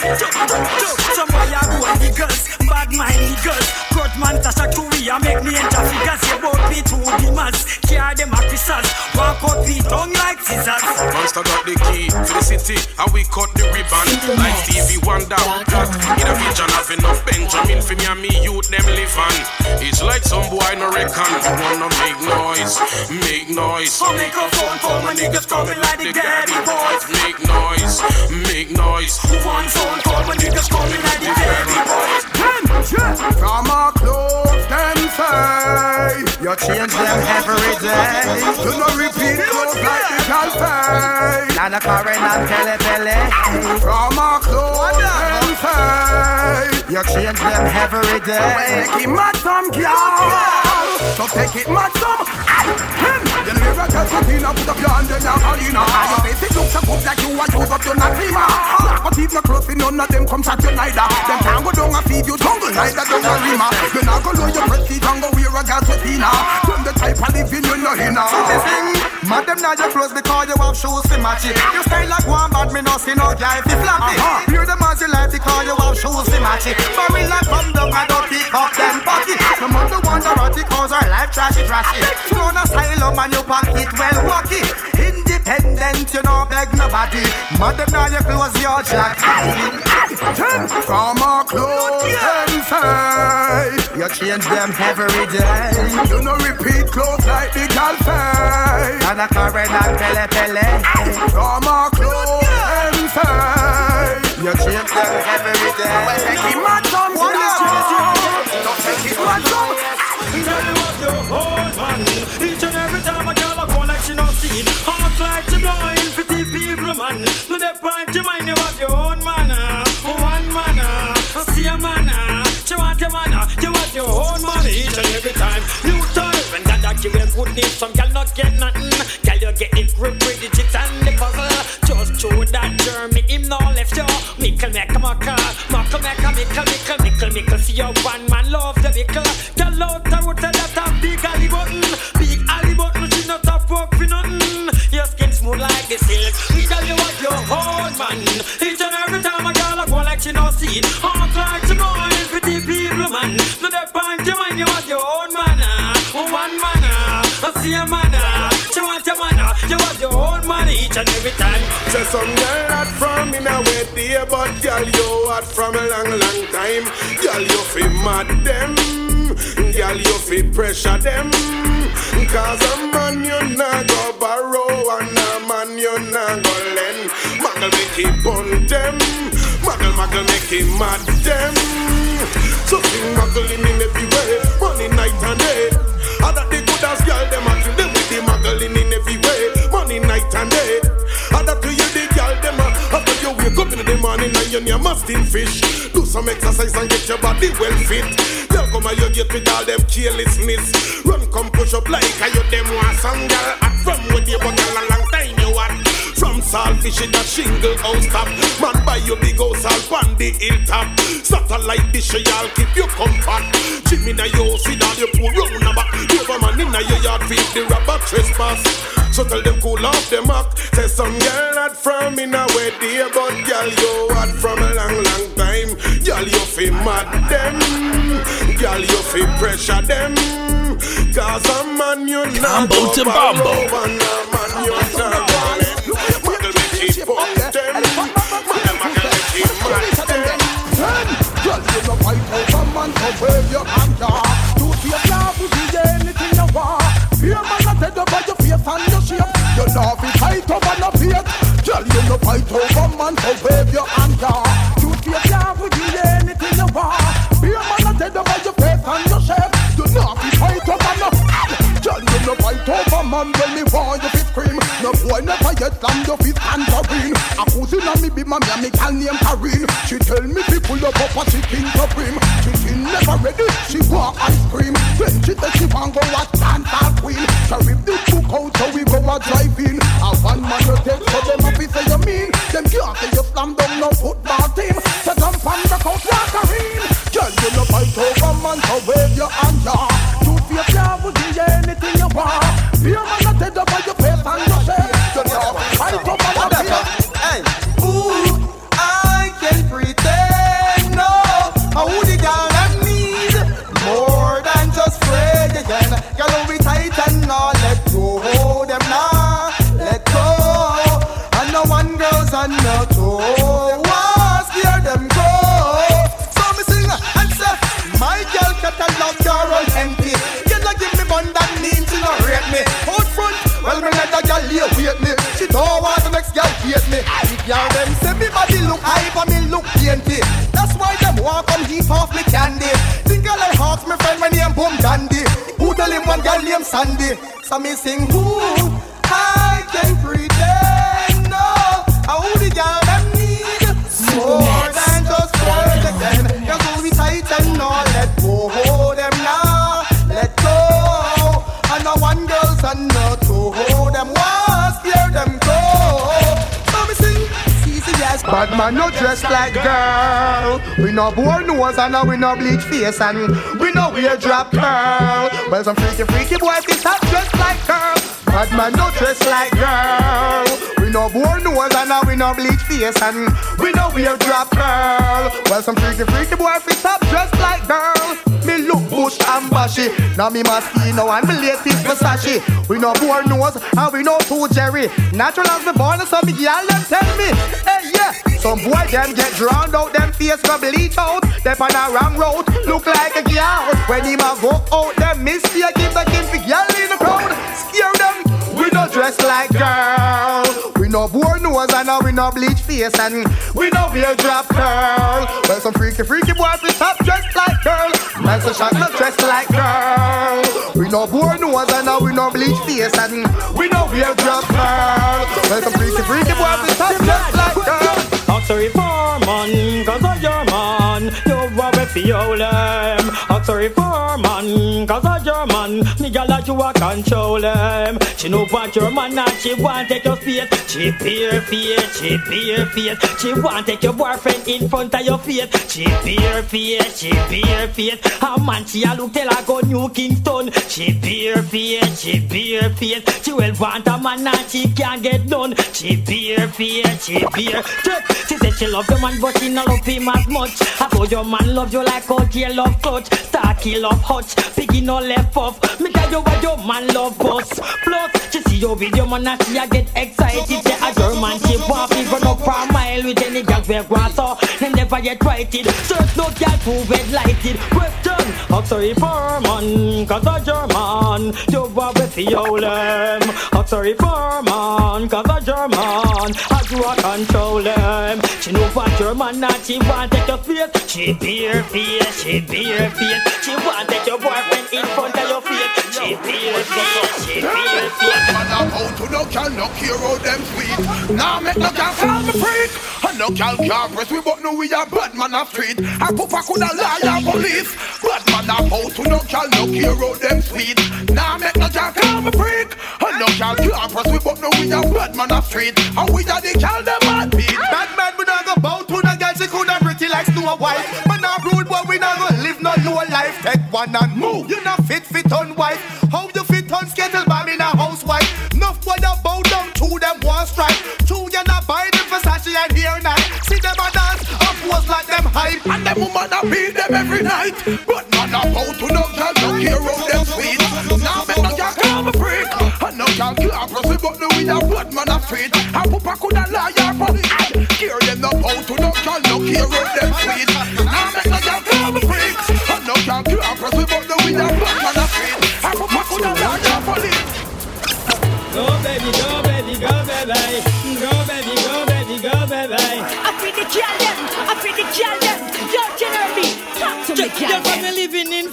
Some boy a go and the girls, bad mind girls. Cut man Tasha Korea make me enter figures. You both be two the mass, carry them a crystals. Walk out the tongue like scissors. Monster got the key to the city, and we cut the ribbon. Like Stevie Wonder, black in a vision have enough Benjamin for me and me youth them live on. It's like some boy no reckon. You wanna make noise, make noise. So make a phone call, my niggas coming like the Gaddy boys. Make noise, make noise. One phone call, my niggas coming like the Gaddy boys. From our clothes, them say You change them every day. You know repeat clothes like the calfay Nana Karen and Pele Pele From our clothes, them say You change them every day. Take it mad some girl. So take it mad Him You never tell Katina Put up your hand in your Alina Your face it looks so good like you want use up your Natima But if no close none of them come chat you neither Them can't go down and feed you jungle Neither down a rima You not go know your prestige and go wear a gasotina Them the type of living you know in So me sing Mad them now your clothes because you have shoes to match it You style like one bad me no see no guy fi flap it Hear them as you like because you have shoes to match it Barrel like from down I don't pick up them pocket No matter wonder what it cause our life trashy trashy You style of man you pocket well walkie Independent you know beg nobody. Mad them now your clothes your jack From our clothes say You change them every day. You know repeat clothes like the calfay Nana Karen and Pele Pele. From our clothes say You change them every day. Take it mad some Don't take it mad No they point you mind you have your own manner. One manner, see a manner. She want your manner, you want your own money Each and every time. New time when that that give them good news Some girl not get nothing. Girl you get the grip with the chicks and the puzzle. Just show that Jeremy him no left you. Mickle make a maca Mickle make a mickle mickle mickle mickle See your one Each and every time a girl a go like she no see it. Heart like she born for the people man. They point you mind you want your own manner ah. oh, One manner I ah. see a manner ah. She want your manner You want your own money each and every time. Say some girl hot from in a way day, but girl you hot from a long, long time. Girl you fi mad them, girl you fi pressure them. Cause a man you not go borrow it bun them, muggle muggle make it mad them. So sing muggling in every way, money night and day. All that the good as girl them a kill them with the muggling in every way, money night and day. All that to you the girl them a after you wake up in the morning and you near masting fish. Do some exercise and get your body well fit. Girl come and you get with all them carelessness. Run come push up like how you them want some girl. At from with you but girl From saltfish in that shingle house top. Man buy your big house all on the hilltop. Satellite dish y'all keep you comfort Jimmy na your house with all your poor round back Over man in your yard feed the rubber trespass. So tell them cool off them up Say some girl not from in a way dear But girl you hot from a long long time. Girl you fi mad them. Girl you fi pressure them. Cause a man you not Combo to Bombo. You no fight over man, so wave your hand, yeah. Do to your job, you do anything you want. Fear man, I dead over your face and your shape. You know fi fight over no fear. Girl, you no fight over man, so wave your hand, man, when me want you fit scream. No boy never yet slam your feet and green. A cousin of me be my me girl named Karine. She tell me people pull up up a chicken to brim. Chicken never ready, she want ice cream. Then she say she want go watch Santa Queen. So rip the book out so we go a drive in. A one man you take so them happy say you mean. Them can't say you slam down no football team. So jump and rock out like Karine. Girl you no fight over man so wave your hand ya. You would do anything you want. Fear man not dead over your face and your shape. You know over the girl here wait me. She don't want the next girl hate me. The girl them say me body look high, but me look dainty. That's why them want come heap off me candy. Think I like hawks, my friend, my name Boom Dandy. Who tell him one girl named Sandy? So me sing, who I can pretend, Bad man no dress like girl. We no bore nose and we no bleach face and we no wear drop curl. Well some freaky freaky boys is not dressed like girl. Bad man no dress like girl. We no bore nose and now we no bleach face and we no wear drop curl. Well some freaky freaky boy fi stop dressed like girl. Me look bush and bashy. Now me Moschino and me latest Versace. We no bore nose and we no too Jerry. Natural as me born so me gyal them tell me. Hey yeah. Some boy them get drowned out, them face go bleach out. They on a wrong road, look like a girl. When him a go out, them mistake him the king for girl in the crowd. Scare them. We no dress like girl. We no bore nose and we no bleach face and we no wear drop curl. Well some freaky freaky boys we stop dressed like girl. Man so shot not dressed like girl. We no bore nose and we no bleach face and we no wear drop curl. Well some freaky freaky boys we stop dressed like girl. Sorry for man, cause I'm your man. You have a. I'm sorry for man, cause I'm your man. Me gal like you a control them. She no want your man and she want take your face. She bare face, she bare face. She want take your boyfriend in front of your face. She bare face, she bare face. A man she a look tell her go New Kingston. She bare face, she bare face. She will want a man and she can't get done. She bare face, she. Check. She said she love your man but she not love him as much. I told your man love you like you love clutch. Starsky love hutch, piggy no left off. Me tell you what your man love us. Plus, she see your video man and she a get excited. Say a German she want me run up a mile with any girl where grass so Them never tried it. Search no girl who red lighted. Question, I'm sorry for man, cause a German. You want to feel them. I'm sorry for man, cause a German. I do a control them. She know what German, man and she want take your face. She bare face, she bare face. She want take your boyfriend in front of your face. She bare face, she bare face. Man a out to no girl, no care how them sweet. Now make no girl call me freak. And no girl can't press we, but no we a bad man a street. I put a coulda liar police. Bad man a out to no girl, no care how them sweet. Now make no girl call me freak. And no girl can't press we, but no we a bad man a street. And we a the girl them mad beat. Bad man, we not go bow like no wife. But not rude boy, we not gonna live no life. Take one and move. You not fit fit on wife. How you fit on skittle bomb in a housewife? Enough boy about them two them one strike. Two you not buy them Versace and here night. See them a dance, up was like them hype. And them woman a beat them every night. But man about to no girl no care them sweet. Now men no girl call me freak. And no girl can't proceed, but no we a bad man a street. I put a coulda liar for them no how to no can no care if them sweet. Now make no girl call me freaks. And no girl can't press me but the with a blood man afraid. And Papa coulda lie or police. Go baby, go baby, go baby, go baby, go baby, go baby. I feel the kill them, I feel the kill them. Yo, Kennedy, talk to me, kill Just them. from living in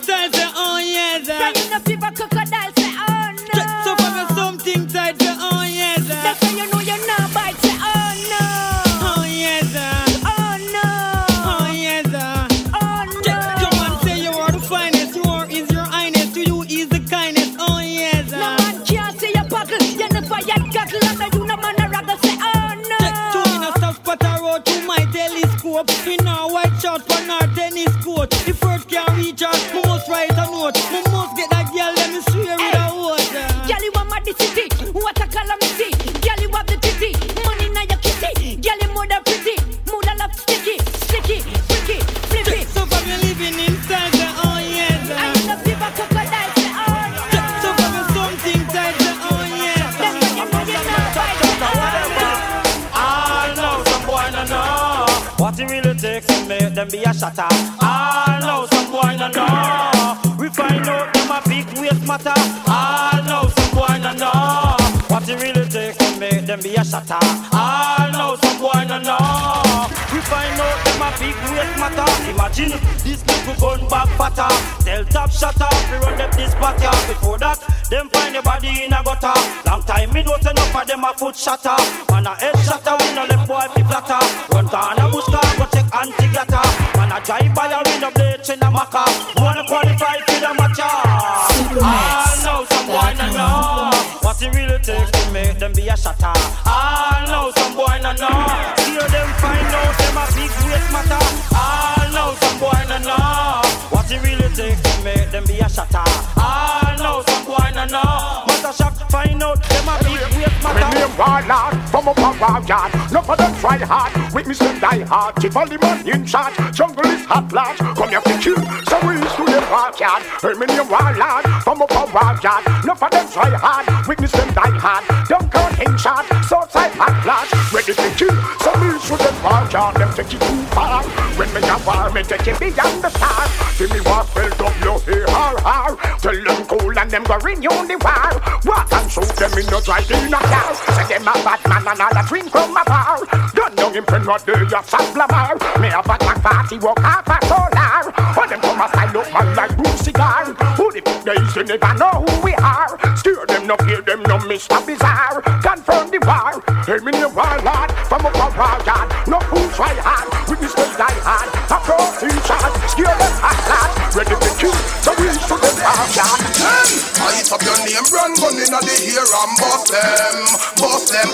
telescope. In a white shot for our tennis court. The first can reach out, me must write a note. Me must get them be a shatter. I know some boy no know. We find out them a big waste matter. I know some boy no know what it really takes them be a shatter. I know some boy no know. We find out them a big waste matter. Imagine this people gun back fatter. Tell top shutter, we run them this batter. Before that, them find the body in a gutter. Long time me don't enough for them a foot shatter. Man a head shatter, we no left boy be flatter. Run down a bush car, go check anti-glatter. Man a drive by a window blade in a maca. Wanna qualify for the matcha. I know some boy no know what it really takes them be a shatter. I know some boy no know. Hear them find out them a big waste matter. I know some boy no know what it really takes to make them be a shatter. I know some boy no know. Master shock find out them a big waste matter. From up a graveyard. No for them try hard. With me still die hard. Keep all the money in charge. Jungle is hot large. Come here to kill. So we to the backyard. Hey, me name Warlord from up a graveyard. No for them try hard. With me still die hard. Don't count in shot. So side hot large. Ready to kill. So we to the backyard. Them take it too far. When me a war, me take it beyond the stars. See me walk well W-A-R-R. Tell them cool and them go renew the war. Walk and shoot them in no dry in a car. Say them a bad man and all a drink from a bar. Gun down in pen what they a lamar. Me a bad man party walk half a solar. When them come a style up man like blue cigar. Who the fuck they say never know who we are. Steer them no fear them no Mr. Bizarre. Confirm the war. Hey me name Warlord from up a yard. No who try hard. With this die hard. A pro in charge. Steer them hot lad. Ready to kill. So we shoot them backyard. Ice up your name, run gun inna the ear and bust them, bust them.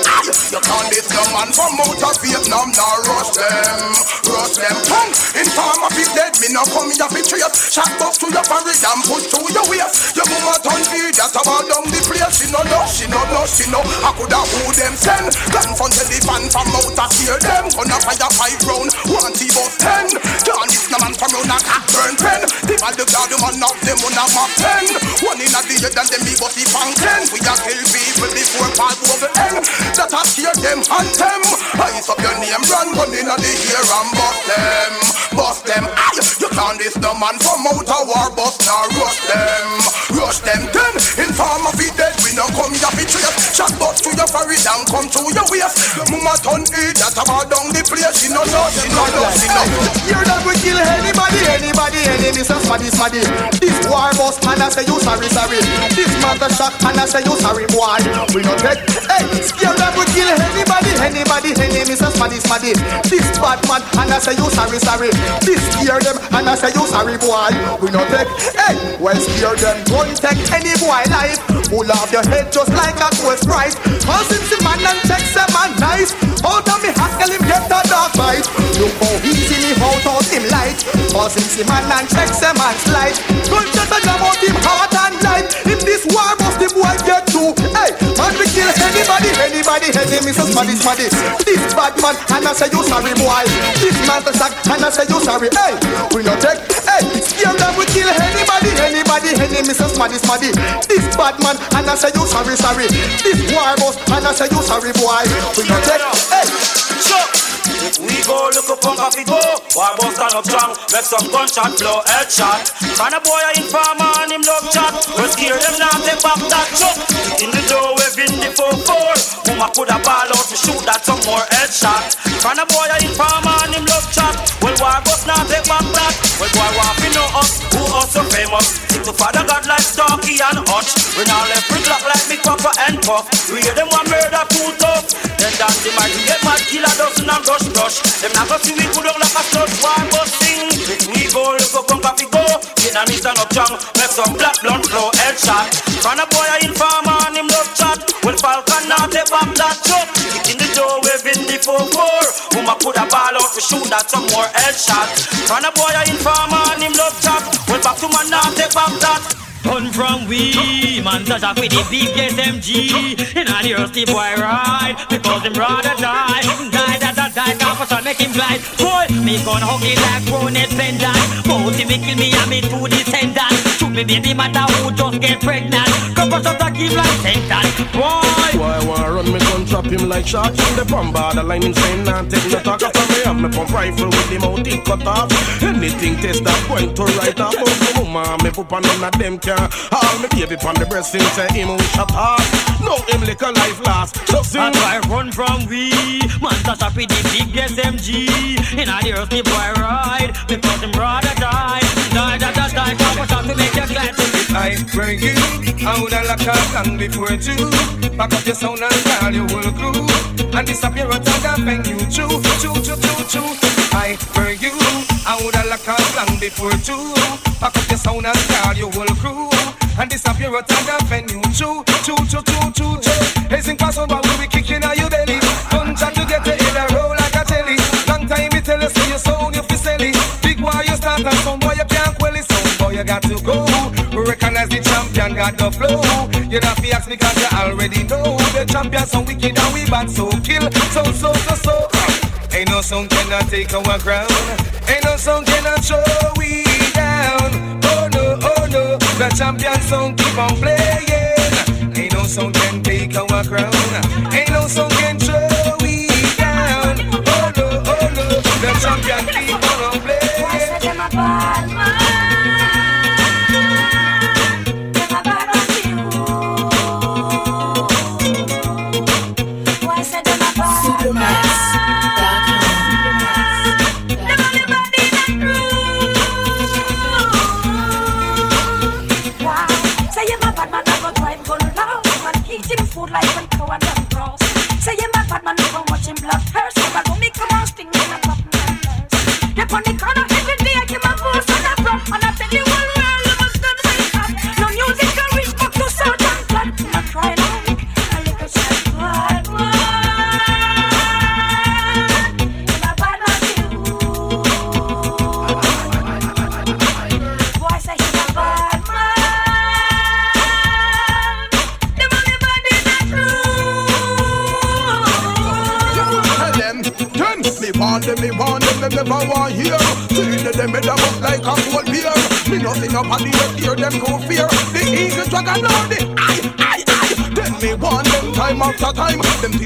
You can't this no man from out of Vietnam, now rush them, rush them. Tongue in form of it dead, me no come here for trace. Shot box to your forehead and push through your waist. Your mama turn feed that about down the place. She no know, she no know, she know. I coulda who them send. Gun from elephant from out of fear them. Gonna fire five round, one T bus ten. Can't this no man from round a cock burn pen. Divide the guard, the man of them on a map ten. One in a the head and them me but the fountain. We a kill people before part over end. That a scare them and them. Ice up your name, run gun in the ear and bust them, bust them. Aye, you can't this no man from out a war bust now rush them, rush them. Then inform of it dead, we no come here for trace. Shot bust to your forehead and come to your waist. Mama turn eat that about down the place. She no know, she no know, she no. Hear that we kill anybody, anybody, enemy, so smaddy, smaddy. This war boss man, I say you sorry, sorry. This mother shock and I say you sorry, boy. We no take, hey, scare that we kill anybody, anybody, enemy, so smaddy, smaddy. This bad man, and I say you sorry, sorry. This scare them, and I say you sorry, boy. We no take, hey, well scare them, don't take any boy life. Pull off your head just like a quest right. Cause it's the man and text them man nice. Out of me hackle him get a dark bite. Look how easy me out him light. Cause it's the man and text them man slide. Gunshot and jam out him heart and light. If this war must the boy get through. Hey, man we kill anybody, anybody, enemy so smaddy, smaddy. This bad man and I say you sorry boy. This man the sack and I say you sorry. Hey, we no take. Hey, scare them we kill anybody, anybody, enemy is smaddy smaddy. This bad man, and I say you sorry sorry. This war boss, and I say you sorry boy. We don't take. Hey. If we go look up on coffee go. Why both stand up strong Make some gunshot blow headshot Find a boy a informer and him love chat. We scare them now take back that chuck In the door waving the 4-4 Mama could a ball out to shoot that some more headshot. Find a boy a informer and him love chat. Well why both now take back that? Well boy want to know us? Who us so famous? Stick to father God like Starsky and Hutch We now left with lock like me papa and puff. We hear them one murder too tough Then dance the mic get mad kill a dozen and rush rush. Them not go see we good up like a stud one but sing. If we go, look up on coffee go. Vietnamese stand up strong, make some black blunt flow headshot. Find a boy a informer and him love chat. Well Falcon now take back that truck. Kick in the door waving the four four. Woman put a ball out to shoot that some more headshot. Find a boy a informer and him love chat. Well back to man now take back that. Run from we, man touch up with the big SMG In a the rusty boy ride, because him brother die Die, die, die, die, can't make him glide Boy, me gun hug it like pendant Both him kill me and me two descendant Shoot me baby matter who just get pregnant. Couple shots a keep like sentence. Boy, Boy, wanna run me gun trap him like sharks in the bomber The line him saying nah, take no talk after me. Have me pump rifle with the mouth it cut off. Anything test that point to right off. But ah, me woman, me put on none of them can. All me baby pon the breast him say him shut off No him lick a life last. So sing That's why run from we. Man touch up with big SMG In a the rusty boy ride Because him brother die Die, die, die, die, couple shots to make you glad I bring you out of like a long before two. Pack up your sound and call your whole crew. And disappear out of the venue. Choo, choo, choo, choo, choo. I bring you out of like a long before two. Pack up your sound and call your whole crew. And disappear out of the venue. Choo, choo, choo, choo, choo, choo. Hey, sing pass on, you got to go. Recognize the champion got the flow. You don't fi ask me cause you already know. The champion so wicked and we bad so kill. So, so, so, so. Ain't no song cannot take our ground. Ain't no song cannot show we down. Oh no, oh no. The champion song keep on playing. Ain't no song can take our crown. Ain't no song can show we down. Oh no, oh no. The champion keep on playing.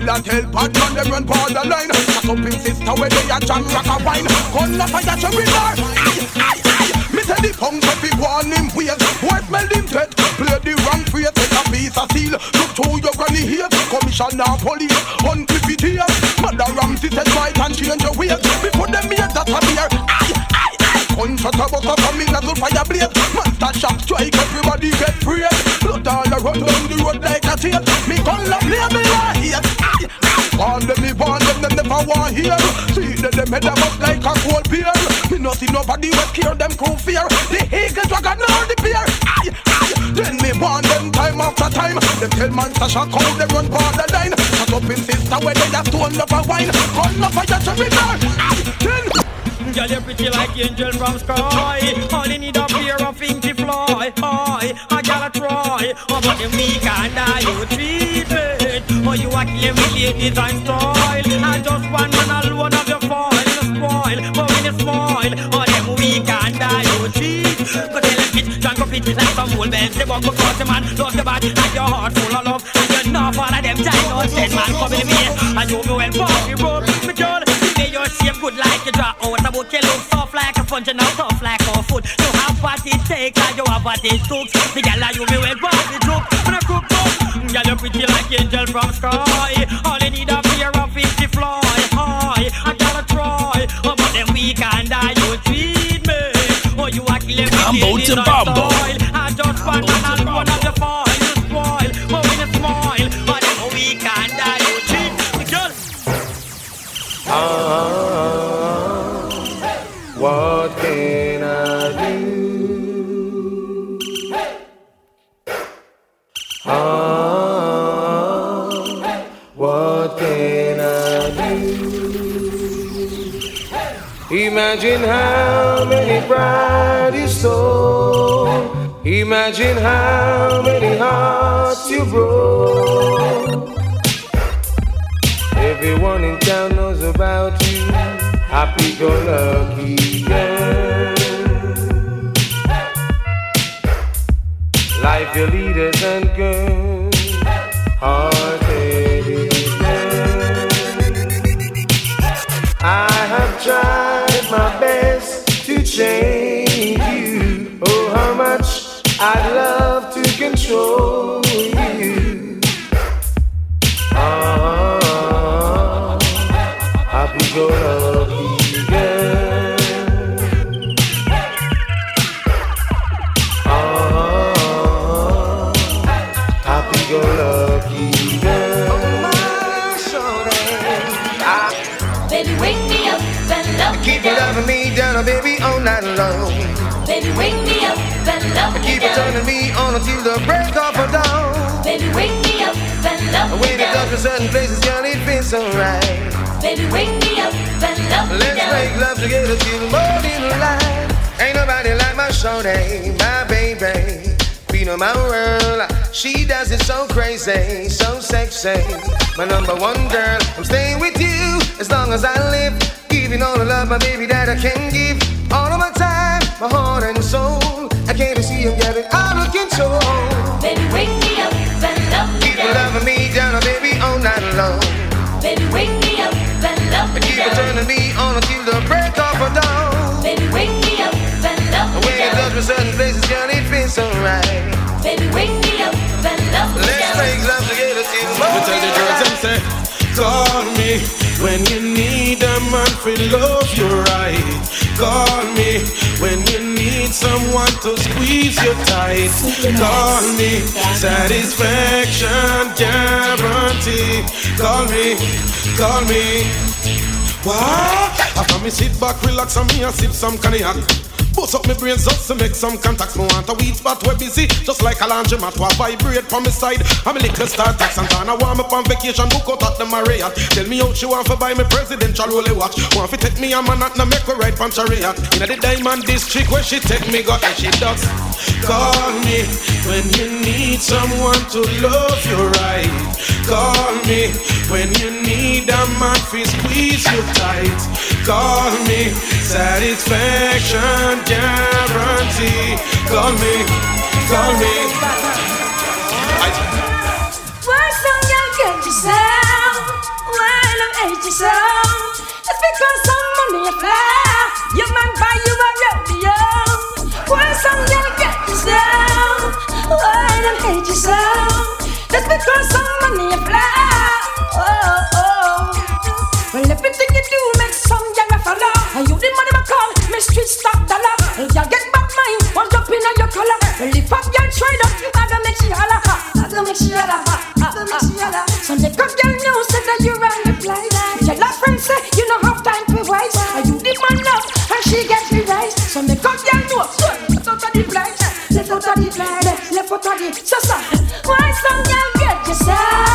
Till I tell Batman them run borderline. Shut up him sister where they a jam rock a wine. Gun up fire cherry bar, eye, eye, eye. Me tell the punk if he want him weird. Boy smell him dead. Play the wrong phrase, take a piece of steel. Look to your granny here. Commissioner police, it here. Mother Ramsey said right and change your ways. Before them here that a beer. Aye, aye, aye. Gunshot a coming as a fire blaze. Monster Shack strike, everybody get free. Blood all around the road like a tape. Me gun love play me them, them never want hear. See that them head them up like a cold beer. Me not see nobody with care them crew fear. The eagle dragon or the bear. Aye, aye. Then me want them time after time. Them tell man Sasha how they run borderline. Shut up in sister where they just stone love a wine. Gun love a ya cherry bar. Aye, then. Girl, you're pretty like angel from sky. All you need a pair of to fly. Hi, I gotta. Oh, but the weak and treat it. Oh, you are killing with ladies and style. I just one man alone of your foil. You spoil, but when you spoil, oh, them weak and I you cheat. Go tell them bitch, drunk up it like some old bells. They walk across the man, love the body, and your heart full of love. And you know all of them giant no ten man coming in here. And you me well party road, me girl. May your shape good like you draw out a book. You look soft like a sponge and now tough like it takes, and you have what it took. The girl you me well party droop, when I cook up. Girl you pretty like angel from sky. All you need a pair of feet to fly high. I gotta try, oh, but them weak and I you treat me. Oh, you are killing me. Mambo to Bambo. I just want and one of the foil, you spoil. Oh, when you smile, but them weak and I you treat me. Girl, Ah, Imagine how many pride you stole. Imagine how many hearts you broke. Everyone in town knows about you. Happy go lucky girl. Life your leaders and girls. Change you. Oh, how much I'd love to control you. Ah, turning me on until the break of dawn. Baby, wake me up and love me When it down. touch me certain places, girl, it feels so right. Baby, wake me up and love me Let's down. make love together till morning light. Ain't nobody like my shorty, my baby. Queen of my world, she does it so crazy, so sexy. My number one girl, I'm staying with you as long as I live. Giving all the love, my baby, that I can give. All of my time, my heart and soul. I can't see you, gabby. I'm getting out of control. Baby, wake me up and love me Keep down. loving me down, baby, all night long. Baby, wake me up and love me Keep it down. turning me on until the break off of dawn. Baby, wake me up and love me When you touch down. me certain places, girl, it feels so right. Baby, wake me up and love me Let's down. make love together till Me tell the girls them say, call me when you need a man for love you right. Call me when you need someone to squeeze you tight. Call me, satisfaction guarantee. Call me, call me. What? After me sit back, relax, and me and sip some cognac. Bust up my brains just to make some contacts. Me want a weed spot where busy, just like a laundromat. To vibrate from my side. I'm a little star tax and I want me on vacation, book out at the Marriott. Tell me how she want to buy me presidential rolly watch. Want to take me a man at the make ride from chariot. In the diamond district where she take me go and she does. Call me when you need someone to love you right. Call me when you need a man to squeeze you tight. Call me satisfaction guarantee. Call me, call me. Why some girl get you sound? Why them hate you so? It's because some money fly. Your man buy you a rodeo. Why some girl get you sound? Why them hate you so? It's because some money you fly. Oh, oh. Well, everything you do makes some follow. And you the money I call me street stock dollar. Well, you get back mine, one drop in on your collar. Well, if a girl tried up, I gonna make she holla. I gonna make she holla. I gonna make she holla. So the good girl know say that you run the place. Tell her friend say you don't have time for wise. And you the man now, and she get me right. So the good girl know, let out of the place. Let out of the place. Left out of the so. Why some girl get you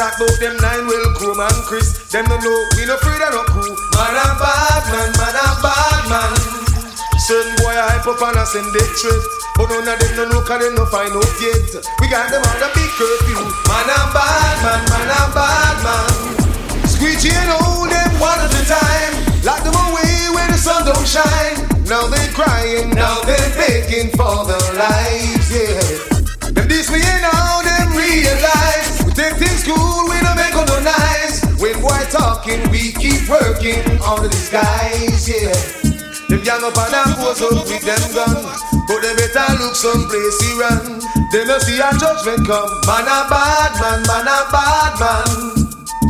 talk about them nine well chrome man Chris. Them no know we no afraid of no crew. Man a bad man, man a bad man. Certain boy a hype up and a send it straight. But none of them no know cause them no find out yet. We got them on a big curfew. Man a bad man, man a bad man. Squeegee and hold them one at a time. Lock them away where the sun don't shine. Now they crying, now they begging for their lives, yeah. Talking, we keep working on the disguise, yeah. Them young up and a pose up with them gun, but they better look someplace he run. They must see a judgment come. Man a bad man, man a bad man.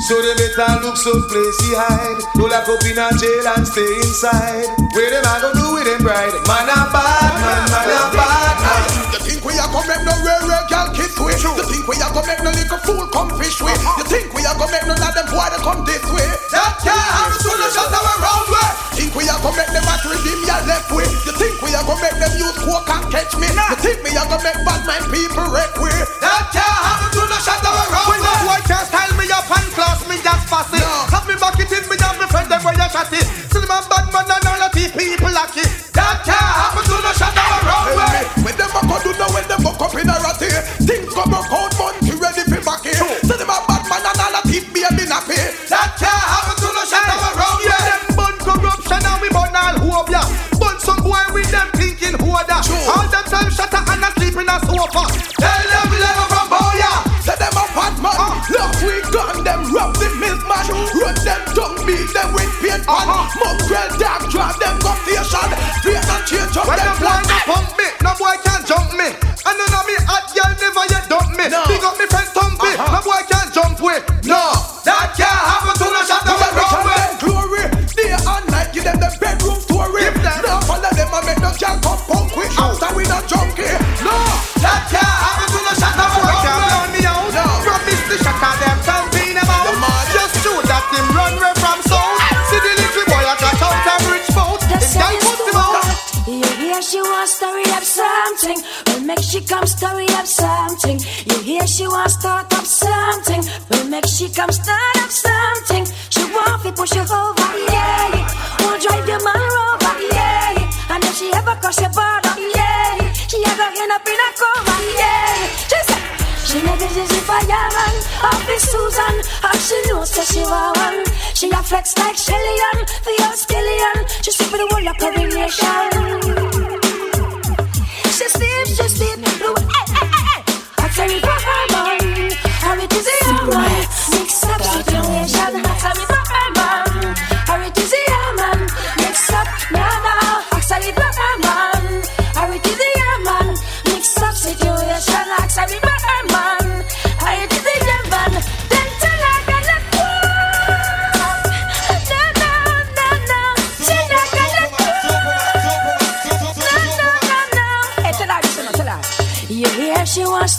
So they better look someplace he hide. Go lock up in a jail and stay inside. Where them a go do with them bride? Man a bad man, man a bad man. We are gonna make no rare rare girl kiss way? You think we are gonna make no little fool come fish way? Uh-huh. You think we are gonna make none of them boy to come this way? That can't happen to the shut our round way. Think we are gonna make them at redeem your left way? You think we are gonna make them use coke and catch me? You think me are gonna make bad mind people wreck way? That can't happen to the shut our round When no boy can style me up and class me just pass it. Have me back it in me and me friend them where you shot it. Still my bad man and all the people it. That can't happen to the shut our round way. Up in a ratty, things come broke out, monkey ready for back here. So them a bad man and all a thief baby nappy. That can't happen to the shut our round Yeah, them bun corruption and we bun all hope ya. Bun some boy with them thinking who da. All them time shatter and a sleep in a sofa. Tell them we never from boya. Say them a bad man. Uh. Look, we gun them, rob the milkman. Run them, don't beat them with paint pan. Uh-huh. Mongrel dog, drop them go station. Face and change up When them plan. no pump yet dump me. Big up me friend Thumpy, uh-huh. no boy can't jump way. No, that can't happen to the shot of a runway. Glory, day and night, give them the bedroom story. Now follow them and make them girl come punk quick. After we not junkie. No, that can't happen to the shot of a Boy can runway. run me out. Promise the shot of them thumping about. Just show that him run away from south. Ah. See the little boy a got out and rich boat. Him guy put him out. You hear she wants to story up something. Make she come story up something. You hear she wants start up something. We make she come start up something. She want to push you over, yeah. Won't drive your man over, yeah. And if she ever cross your border, yeah. She ever end up in a coma, yeah. She she never is a fireman, off is Susan, and she knows that she want one. She a flex like Shelly-Ann, the old skillion. She sleep with the whole of coronation.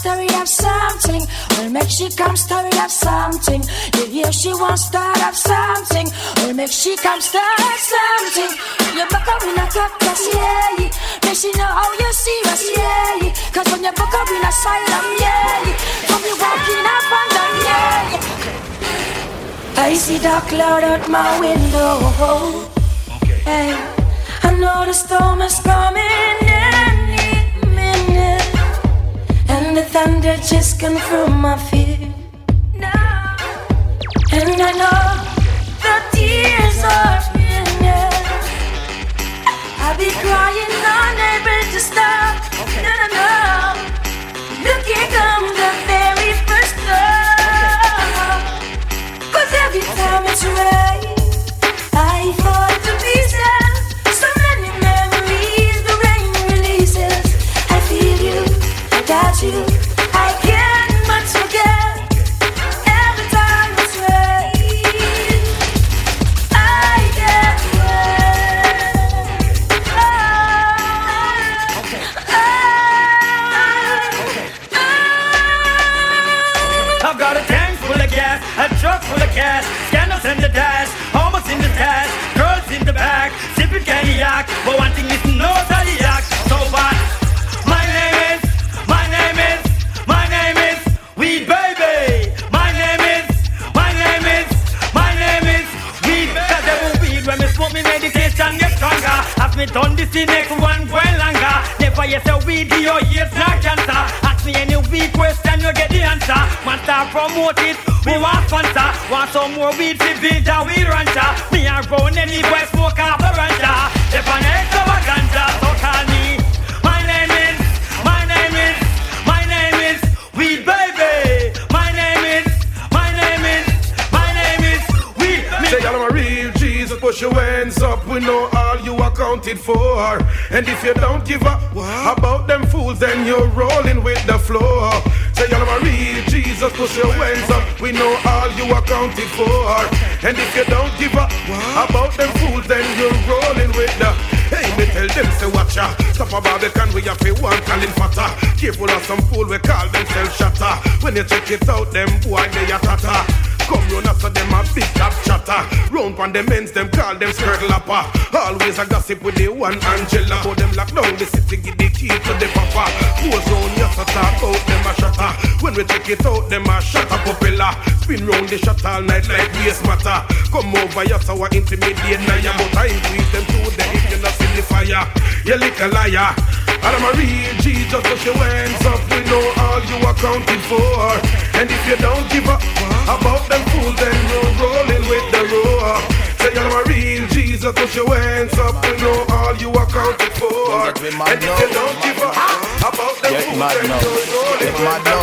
Story of something. Well, make she come story of something. You hear she wants start of something. Well, make she come start something. You back up in a cup, yes, yeah. Make she know how you serious, yeah. Cause when you back up in asylum, yeah. Come you walking up and down, yeah. I see dark cloud out my window. Hey, I know the storm is coming any and the thunder just confirm my fear. And I know the tears are spilling. I'll be crying, unable to stop. No, no, no. Look, here come the very first love. Cause every time it's rain, I fall to pieces. You, done this the next one going longer. Never yes a video, yes not cancer. Ask me any weak question, you get the answer. Man start promote it, we want sponsor. Want some more weed to build a weed rancher. Me and run any boy smoke up a rancher. If an extravaganza, so call me. My name is, my name is, my name is Weed Baby. Push your hands up. We know all you accounted for. And if you don't give up about them fools, then you're rolling with the floor. Say y'all am a real Jesus, push your hands up. We know all you accounted for. And if you don't give up about them fools, then you're rolling with the Hey, me tell them say watch ya Stop a Barbican we have to one calling fatter Careful of some fool we call themselves shatter When you check it out them boy they a tata Come run after them a big top chatter. Round pon them ends them call them skirt lapper. Always a gossip with the one Angela. But them lock down the city give the key to the papa. Goes round yes a talk out them a shatter. When we take it out them a shatter popular. Spin round the shot all night like waste matter. Come over yes our intimidate now But I increase them to the if you not see the fire. You little liar. I'm a real Jesus, put your hands up. We know all you accounted for. And if you don't give up about them fools, then you're rolling with the roar. Say I'm a real Jesus, put your hands up. We know all you accounted for. And if you don't give up about Get mad now. Get mad now.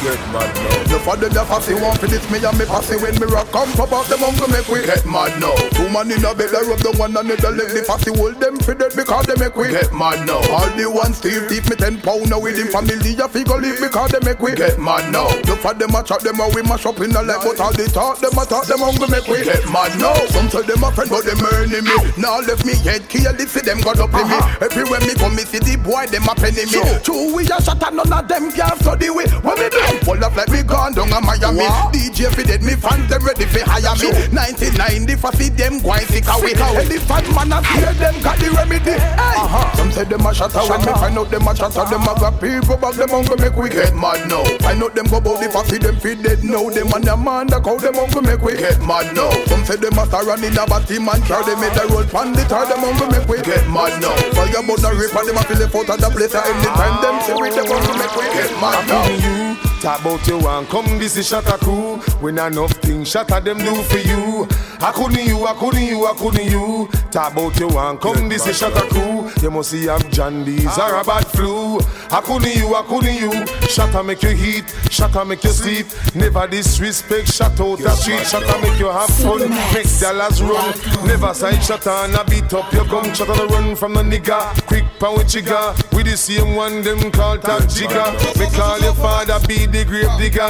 Get mad now. You for the fussy want for this me and me fussy when me rock come pop out them uncle make we get mad now. Two man in a bed they rub the one another leg the fussy hold them for dead because they make we get mad now. All the one Steve thief me ten pound now with him family a figure leave because they make we get mad now. You for them a chat them a we mash up in the leg but all the talk them a talk them uncle make we get mad now. Some say them a friend but them earning me. Now left me head kill it see them got up in me. Uh-huh. Everywhere me come me see the boy them a penny me. True we a shot and none of them can study we. When me do full up like me gone down a Miami. DJ fi dead me fans them ready fi hire me. 99 the fussy them gwine sick away. Elephant man a fear them got the remedy. Hey. Some say them a shatter when me find out them a shatter. Them a got people back them hungry make we get mad now. Find out them go bout the fussy them fi dead now. Them and them man the cow them hungry make we get mad now. Some say them a star and in a batty man car. They made the road pan the tar them hungry make we get mad now. Fire about the rip and them a feel it out of the place. i Anytime them say we them hungry make we get mad now. you Talk about you and come this is Shatta crew When enough things Shatta them do for you. I couldn't you, I couldn't you, I couldn't you. Talk about you and come this is Shatta crew You must see have Jandies or a bad flu. I couldn't you, I couldn't you. Shatta make you heat, Shatta make you sleep. Never disrespect, shut out the street. Shatta make you have fun, make dollars run. Never side Shatta and a beat up. Your gum Shatta the run from the nigga. Quick pound with chigga With the same one them call jigger Me call your father be the grave digger.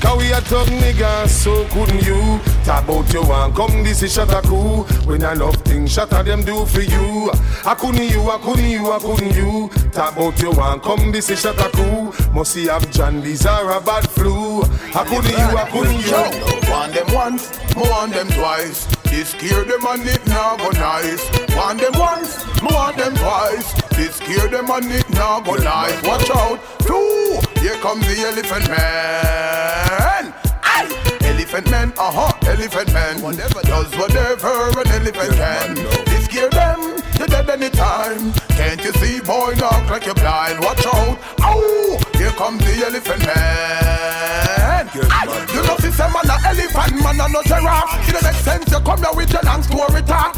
Cause we a thug nigga, so couldn't you? Talk about you and come this is Shatta crew When I love things Shatta them do for you. I couldn't you, I couldn't you, I couldn't you. Talk about you and come this is Shatta crew Must see have Jandies or a bad flu. I couldn't you, I couldn't you. Want them once, more want them twice. This scare them and it now go nice. Want them once, more want them twice. This scare them and it now go nice. Watch out, two. Here comes the elephant man. Aye. Elephant man, uh huh, elephant man. Whatever does whatever an elephant can. This scare them, you're dead anytime. Can't you see, boy, knock like you're blind. Watch out, ow. Here comes the elephant man. Aye. You know, see, man a elephant man a no giraffe. It don't make sense you come here with your long story talk.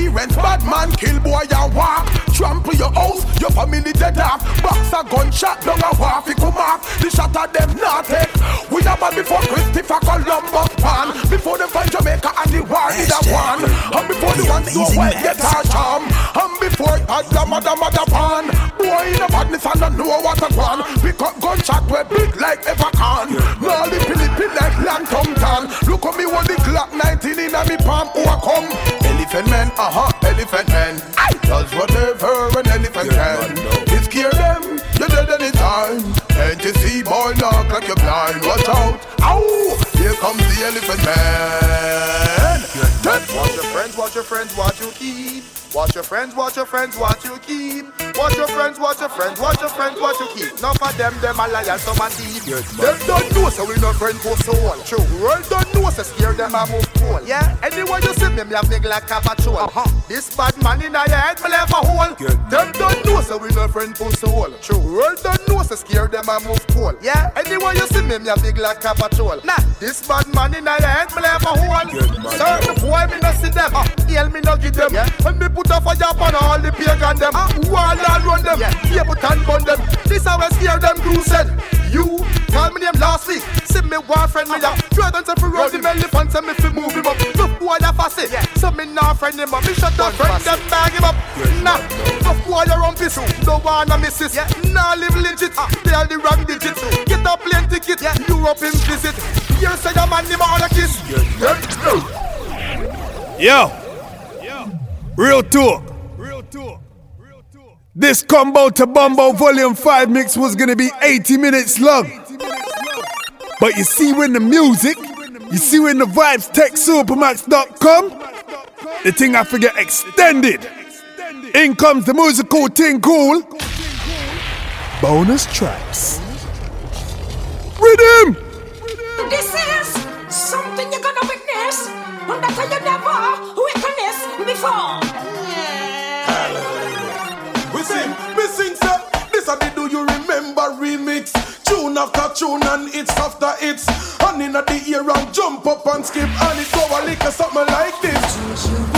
Experience bad man kill boy and walk. Trample your house, your family dead off. Box a gunshot down a wharf, he come off. The shot of them not take. We a man before Christopher Columbus pan. Before them find Jamaica and the war did a one. And before the ones go well get a charm. And before it the mother mother pan. Boy in the badness and don't know what a one. Pick up gunshot we big like ever can. Now the Philippine like land thumb tan. Look at me when the Glock 19 in a me palm. Who a come? Elephant man, uh huh, elephant man. I does whatever an elephant can. It scare them, you're dead anytime. Can't you see, boy, knock like you're blind. Watch out, ow! Here comes the elephant man. Watch your friends, watch your friends, watch you eat. Watch your friends, watch your friends, what you keep. Watch your friends, watch your friends, watch your friends, what you keep. None of them, them a liar, some a thief. them don't know, so we no friend for soul. True. World don't know, so scare them a move cool. Yeah, anywhere you see me, me a big like a patrol. Uh-huh. This bad man in your head, me left a hole. Them don't know, so we no friend for soul. True. World don't know, so scare them a move cool. Yeah, anywhere you see me, me a big like a patrol. Nah, this bad man in your head, me left a hole. Certain boy, me no see them. Uh, Hail me no give them. Yeah. When me put a fire upon all the pagan them. Uh, who all run them. Yeah. People and bun them. This how I scare them crew said. You call me name last week. See me one friend me them to fi run the elephant and me fi move him up. Look boy a fussy. Yeah. So me nah friend him up. Me shut up friend them bag him up. Nah. Tough boy you run piss. No wanna miss it. Yeah. Nah live legit. Uh. They are the wrong digit. Get a plane ticket. Yeah. Europe in visit. Here say the man him all a kiss. Yo. Real talk. Real talk. Real talk. This combo to Bombo Volume 5 mix was gonna be 80 minutes long. But you see when the music, you see when the vibes text supamaks.com, the thing I forget extended. In comes the musical thing cool. Bonus tracks. Rhythm! This is something you're gonna witness. You We sing, we sing, sir. This a the do you remember remix? Tune after tune and it's after it's. And in the ear and jump up and skip and it go a something like this.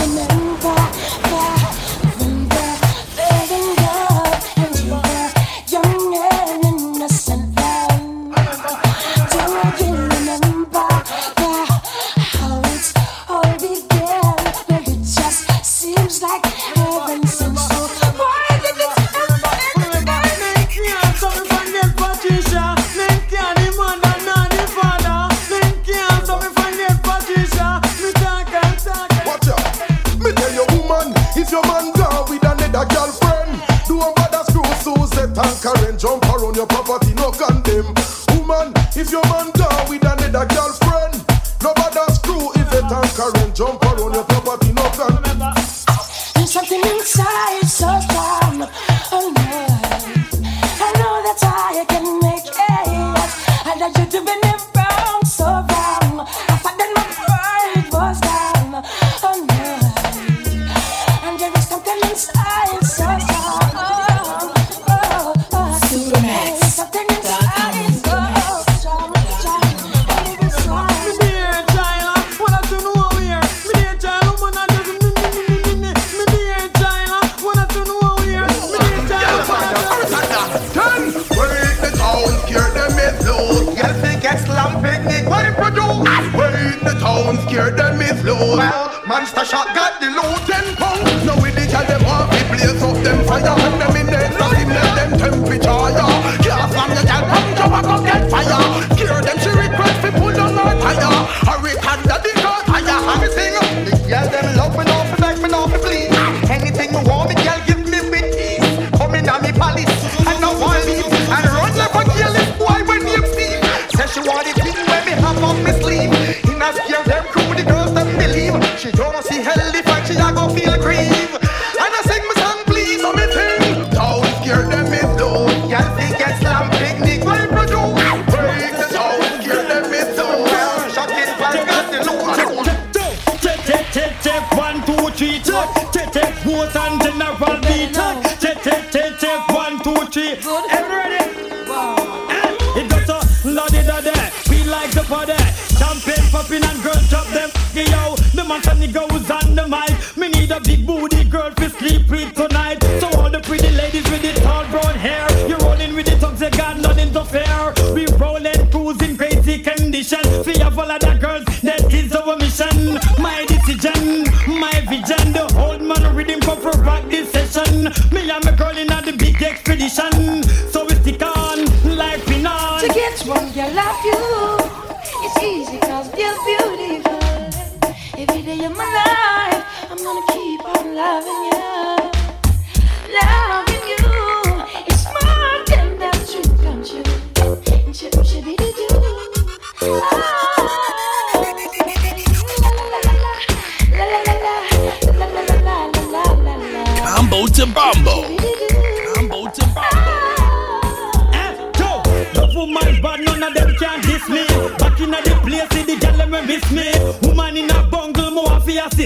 give your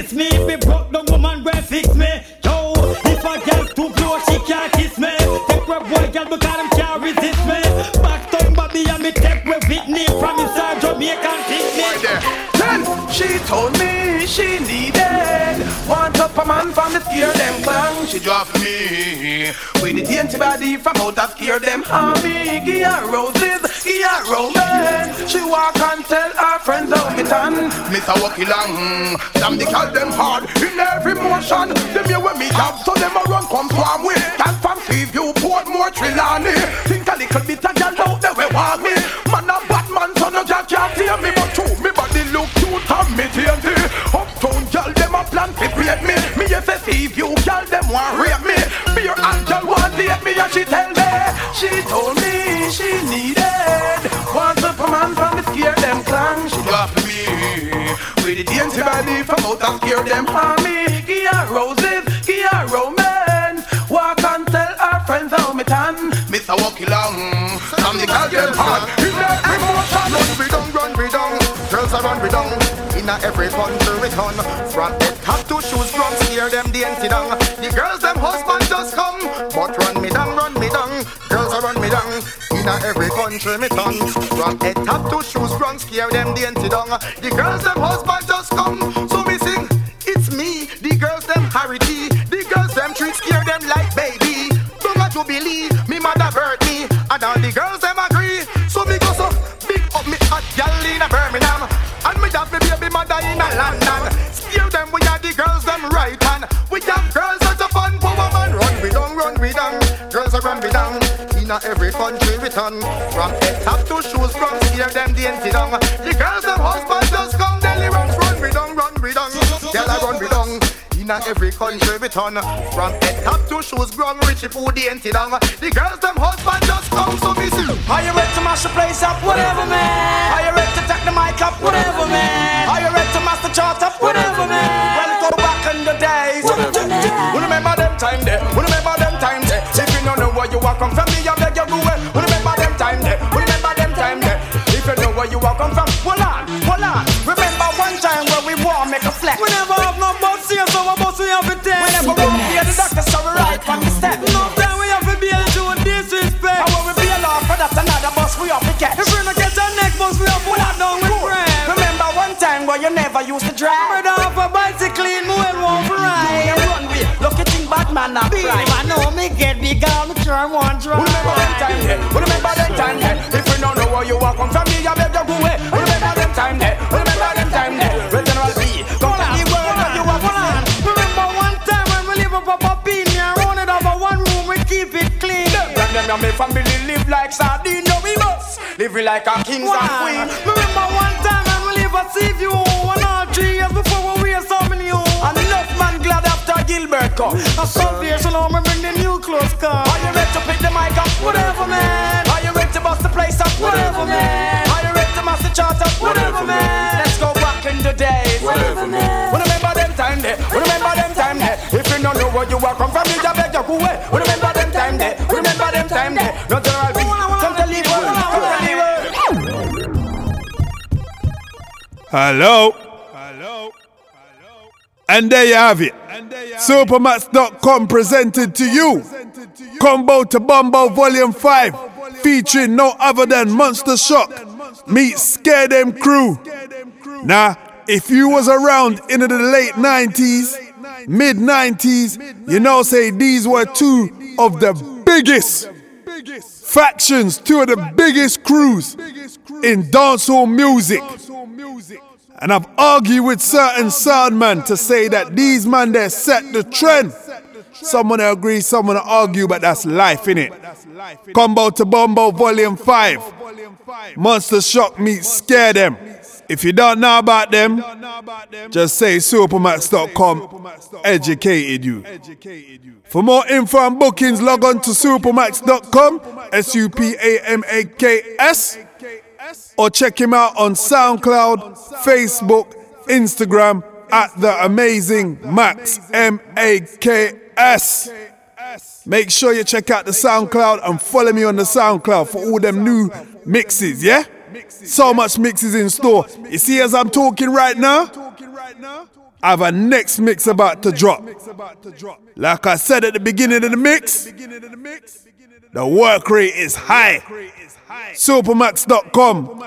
assist me. If it broke, the woman go fix me. Yo, if a gal too close, she can't kiss me. Take where boy gal because them can't resist me. Back to Bobby and me take where Whitney from inside Jamaican me. Then she told me she needed one top a man from the scare them clown. She drop me with the dainty body from out of scare them army. Give roses, done. Miss a walk some they call them hard in every motion. Them here with me job, so them a run come swarm with. Gal from Seaview, Portmore, Trelawney. Think a little bit of body from out of scare them army. Give her roses, give her romance. Walk and tell her friends how me tan. Miss a walk along, some they call them hard in motion. Run we down, run we down. Girls are run we down. In a every country we turn. From head top to shoes from scare them the empty down. The girls them husband just come, but run me down, run me down. Girls are run me down. In a every country me turn. From head top to shoes from scare them the empty down. The girls them husband In a every country we turn. From head top to shoes from scare them dainty down. The girls them husband just come deli run, run we down, run we down. Girl I run we down. In a every country we turn From head top to shoes ground Richie food the empty down The girls them husband just come so me see Are you ready to mash the place up? Whatever, man. Are you ready to take the mic up? Whatever, man. Are you ready to master chart up? Whatever, man. We never have no bus here, so what bus we have to take? We never here, the doctor so we right from the step. No time we have to be able to disrespect. And when we bail off, for that another bus we have to catch. If we not get our next bus, we have to walk down with friends. Remember one time where you never used to drive? Brother off a bicycle, well want to ride. You run with, lucky thing bad man right. I know me get big on me turn one drive. Remember them time there. Remember them time there. If you don't know where you are come from, me, I beg you go away. And me family live like sardine, no we must living like a kings and Wow. queens. Remember one time we live at sea view, one or three years before we wear so many home. And enough man glad after Gilbert come. A salvation home, me bring the new clothes car. Are you ready to pick the mic up? Whatever, man. Are you ready to bust the place up? Whatever, man. Are you ready to master chart up? Whatever, man. Let's go back in the days. Whatever, man. Remember them time there. We remember them time there. If you don't know where you are come from, me I beg you go Hello. Hello. And there you have it. Supamaks.com presented to you. Combo to Bombo Volume 5. Featuring no other than Monster Shack. Meet Scare Dem Crew. Now, if you was around in the late 90s, mid 90s, you know say these were two of the biggest factions, two of the biggest crews in dancehall music. And I've argued with certain sound man to say that these man they set the trend. Someone agree, someone argue, but that's life, innit? Combo to Bombo Volume 5. Monster Shack meets Scare Dem. If you don't know about them, just say supamaks.com educated you. For more info and bookings, log on to supamaks.com, S U P A M A K S, or check him out on SoundCloud, Facebook, Instagram at the amazing Max M A K S. Make sure you check out the SoundCloud and follow me on the SoundCloud for all them new mixes, yeah? So much mixes in store. You see, as I'm talking right now, I have a next mix about to drop. Like I said at the beginning of the mix, the work rate is high. Supamaks.com.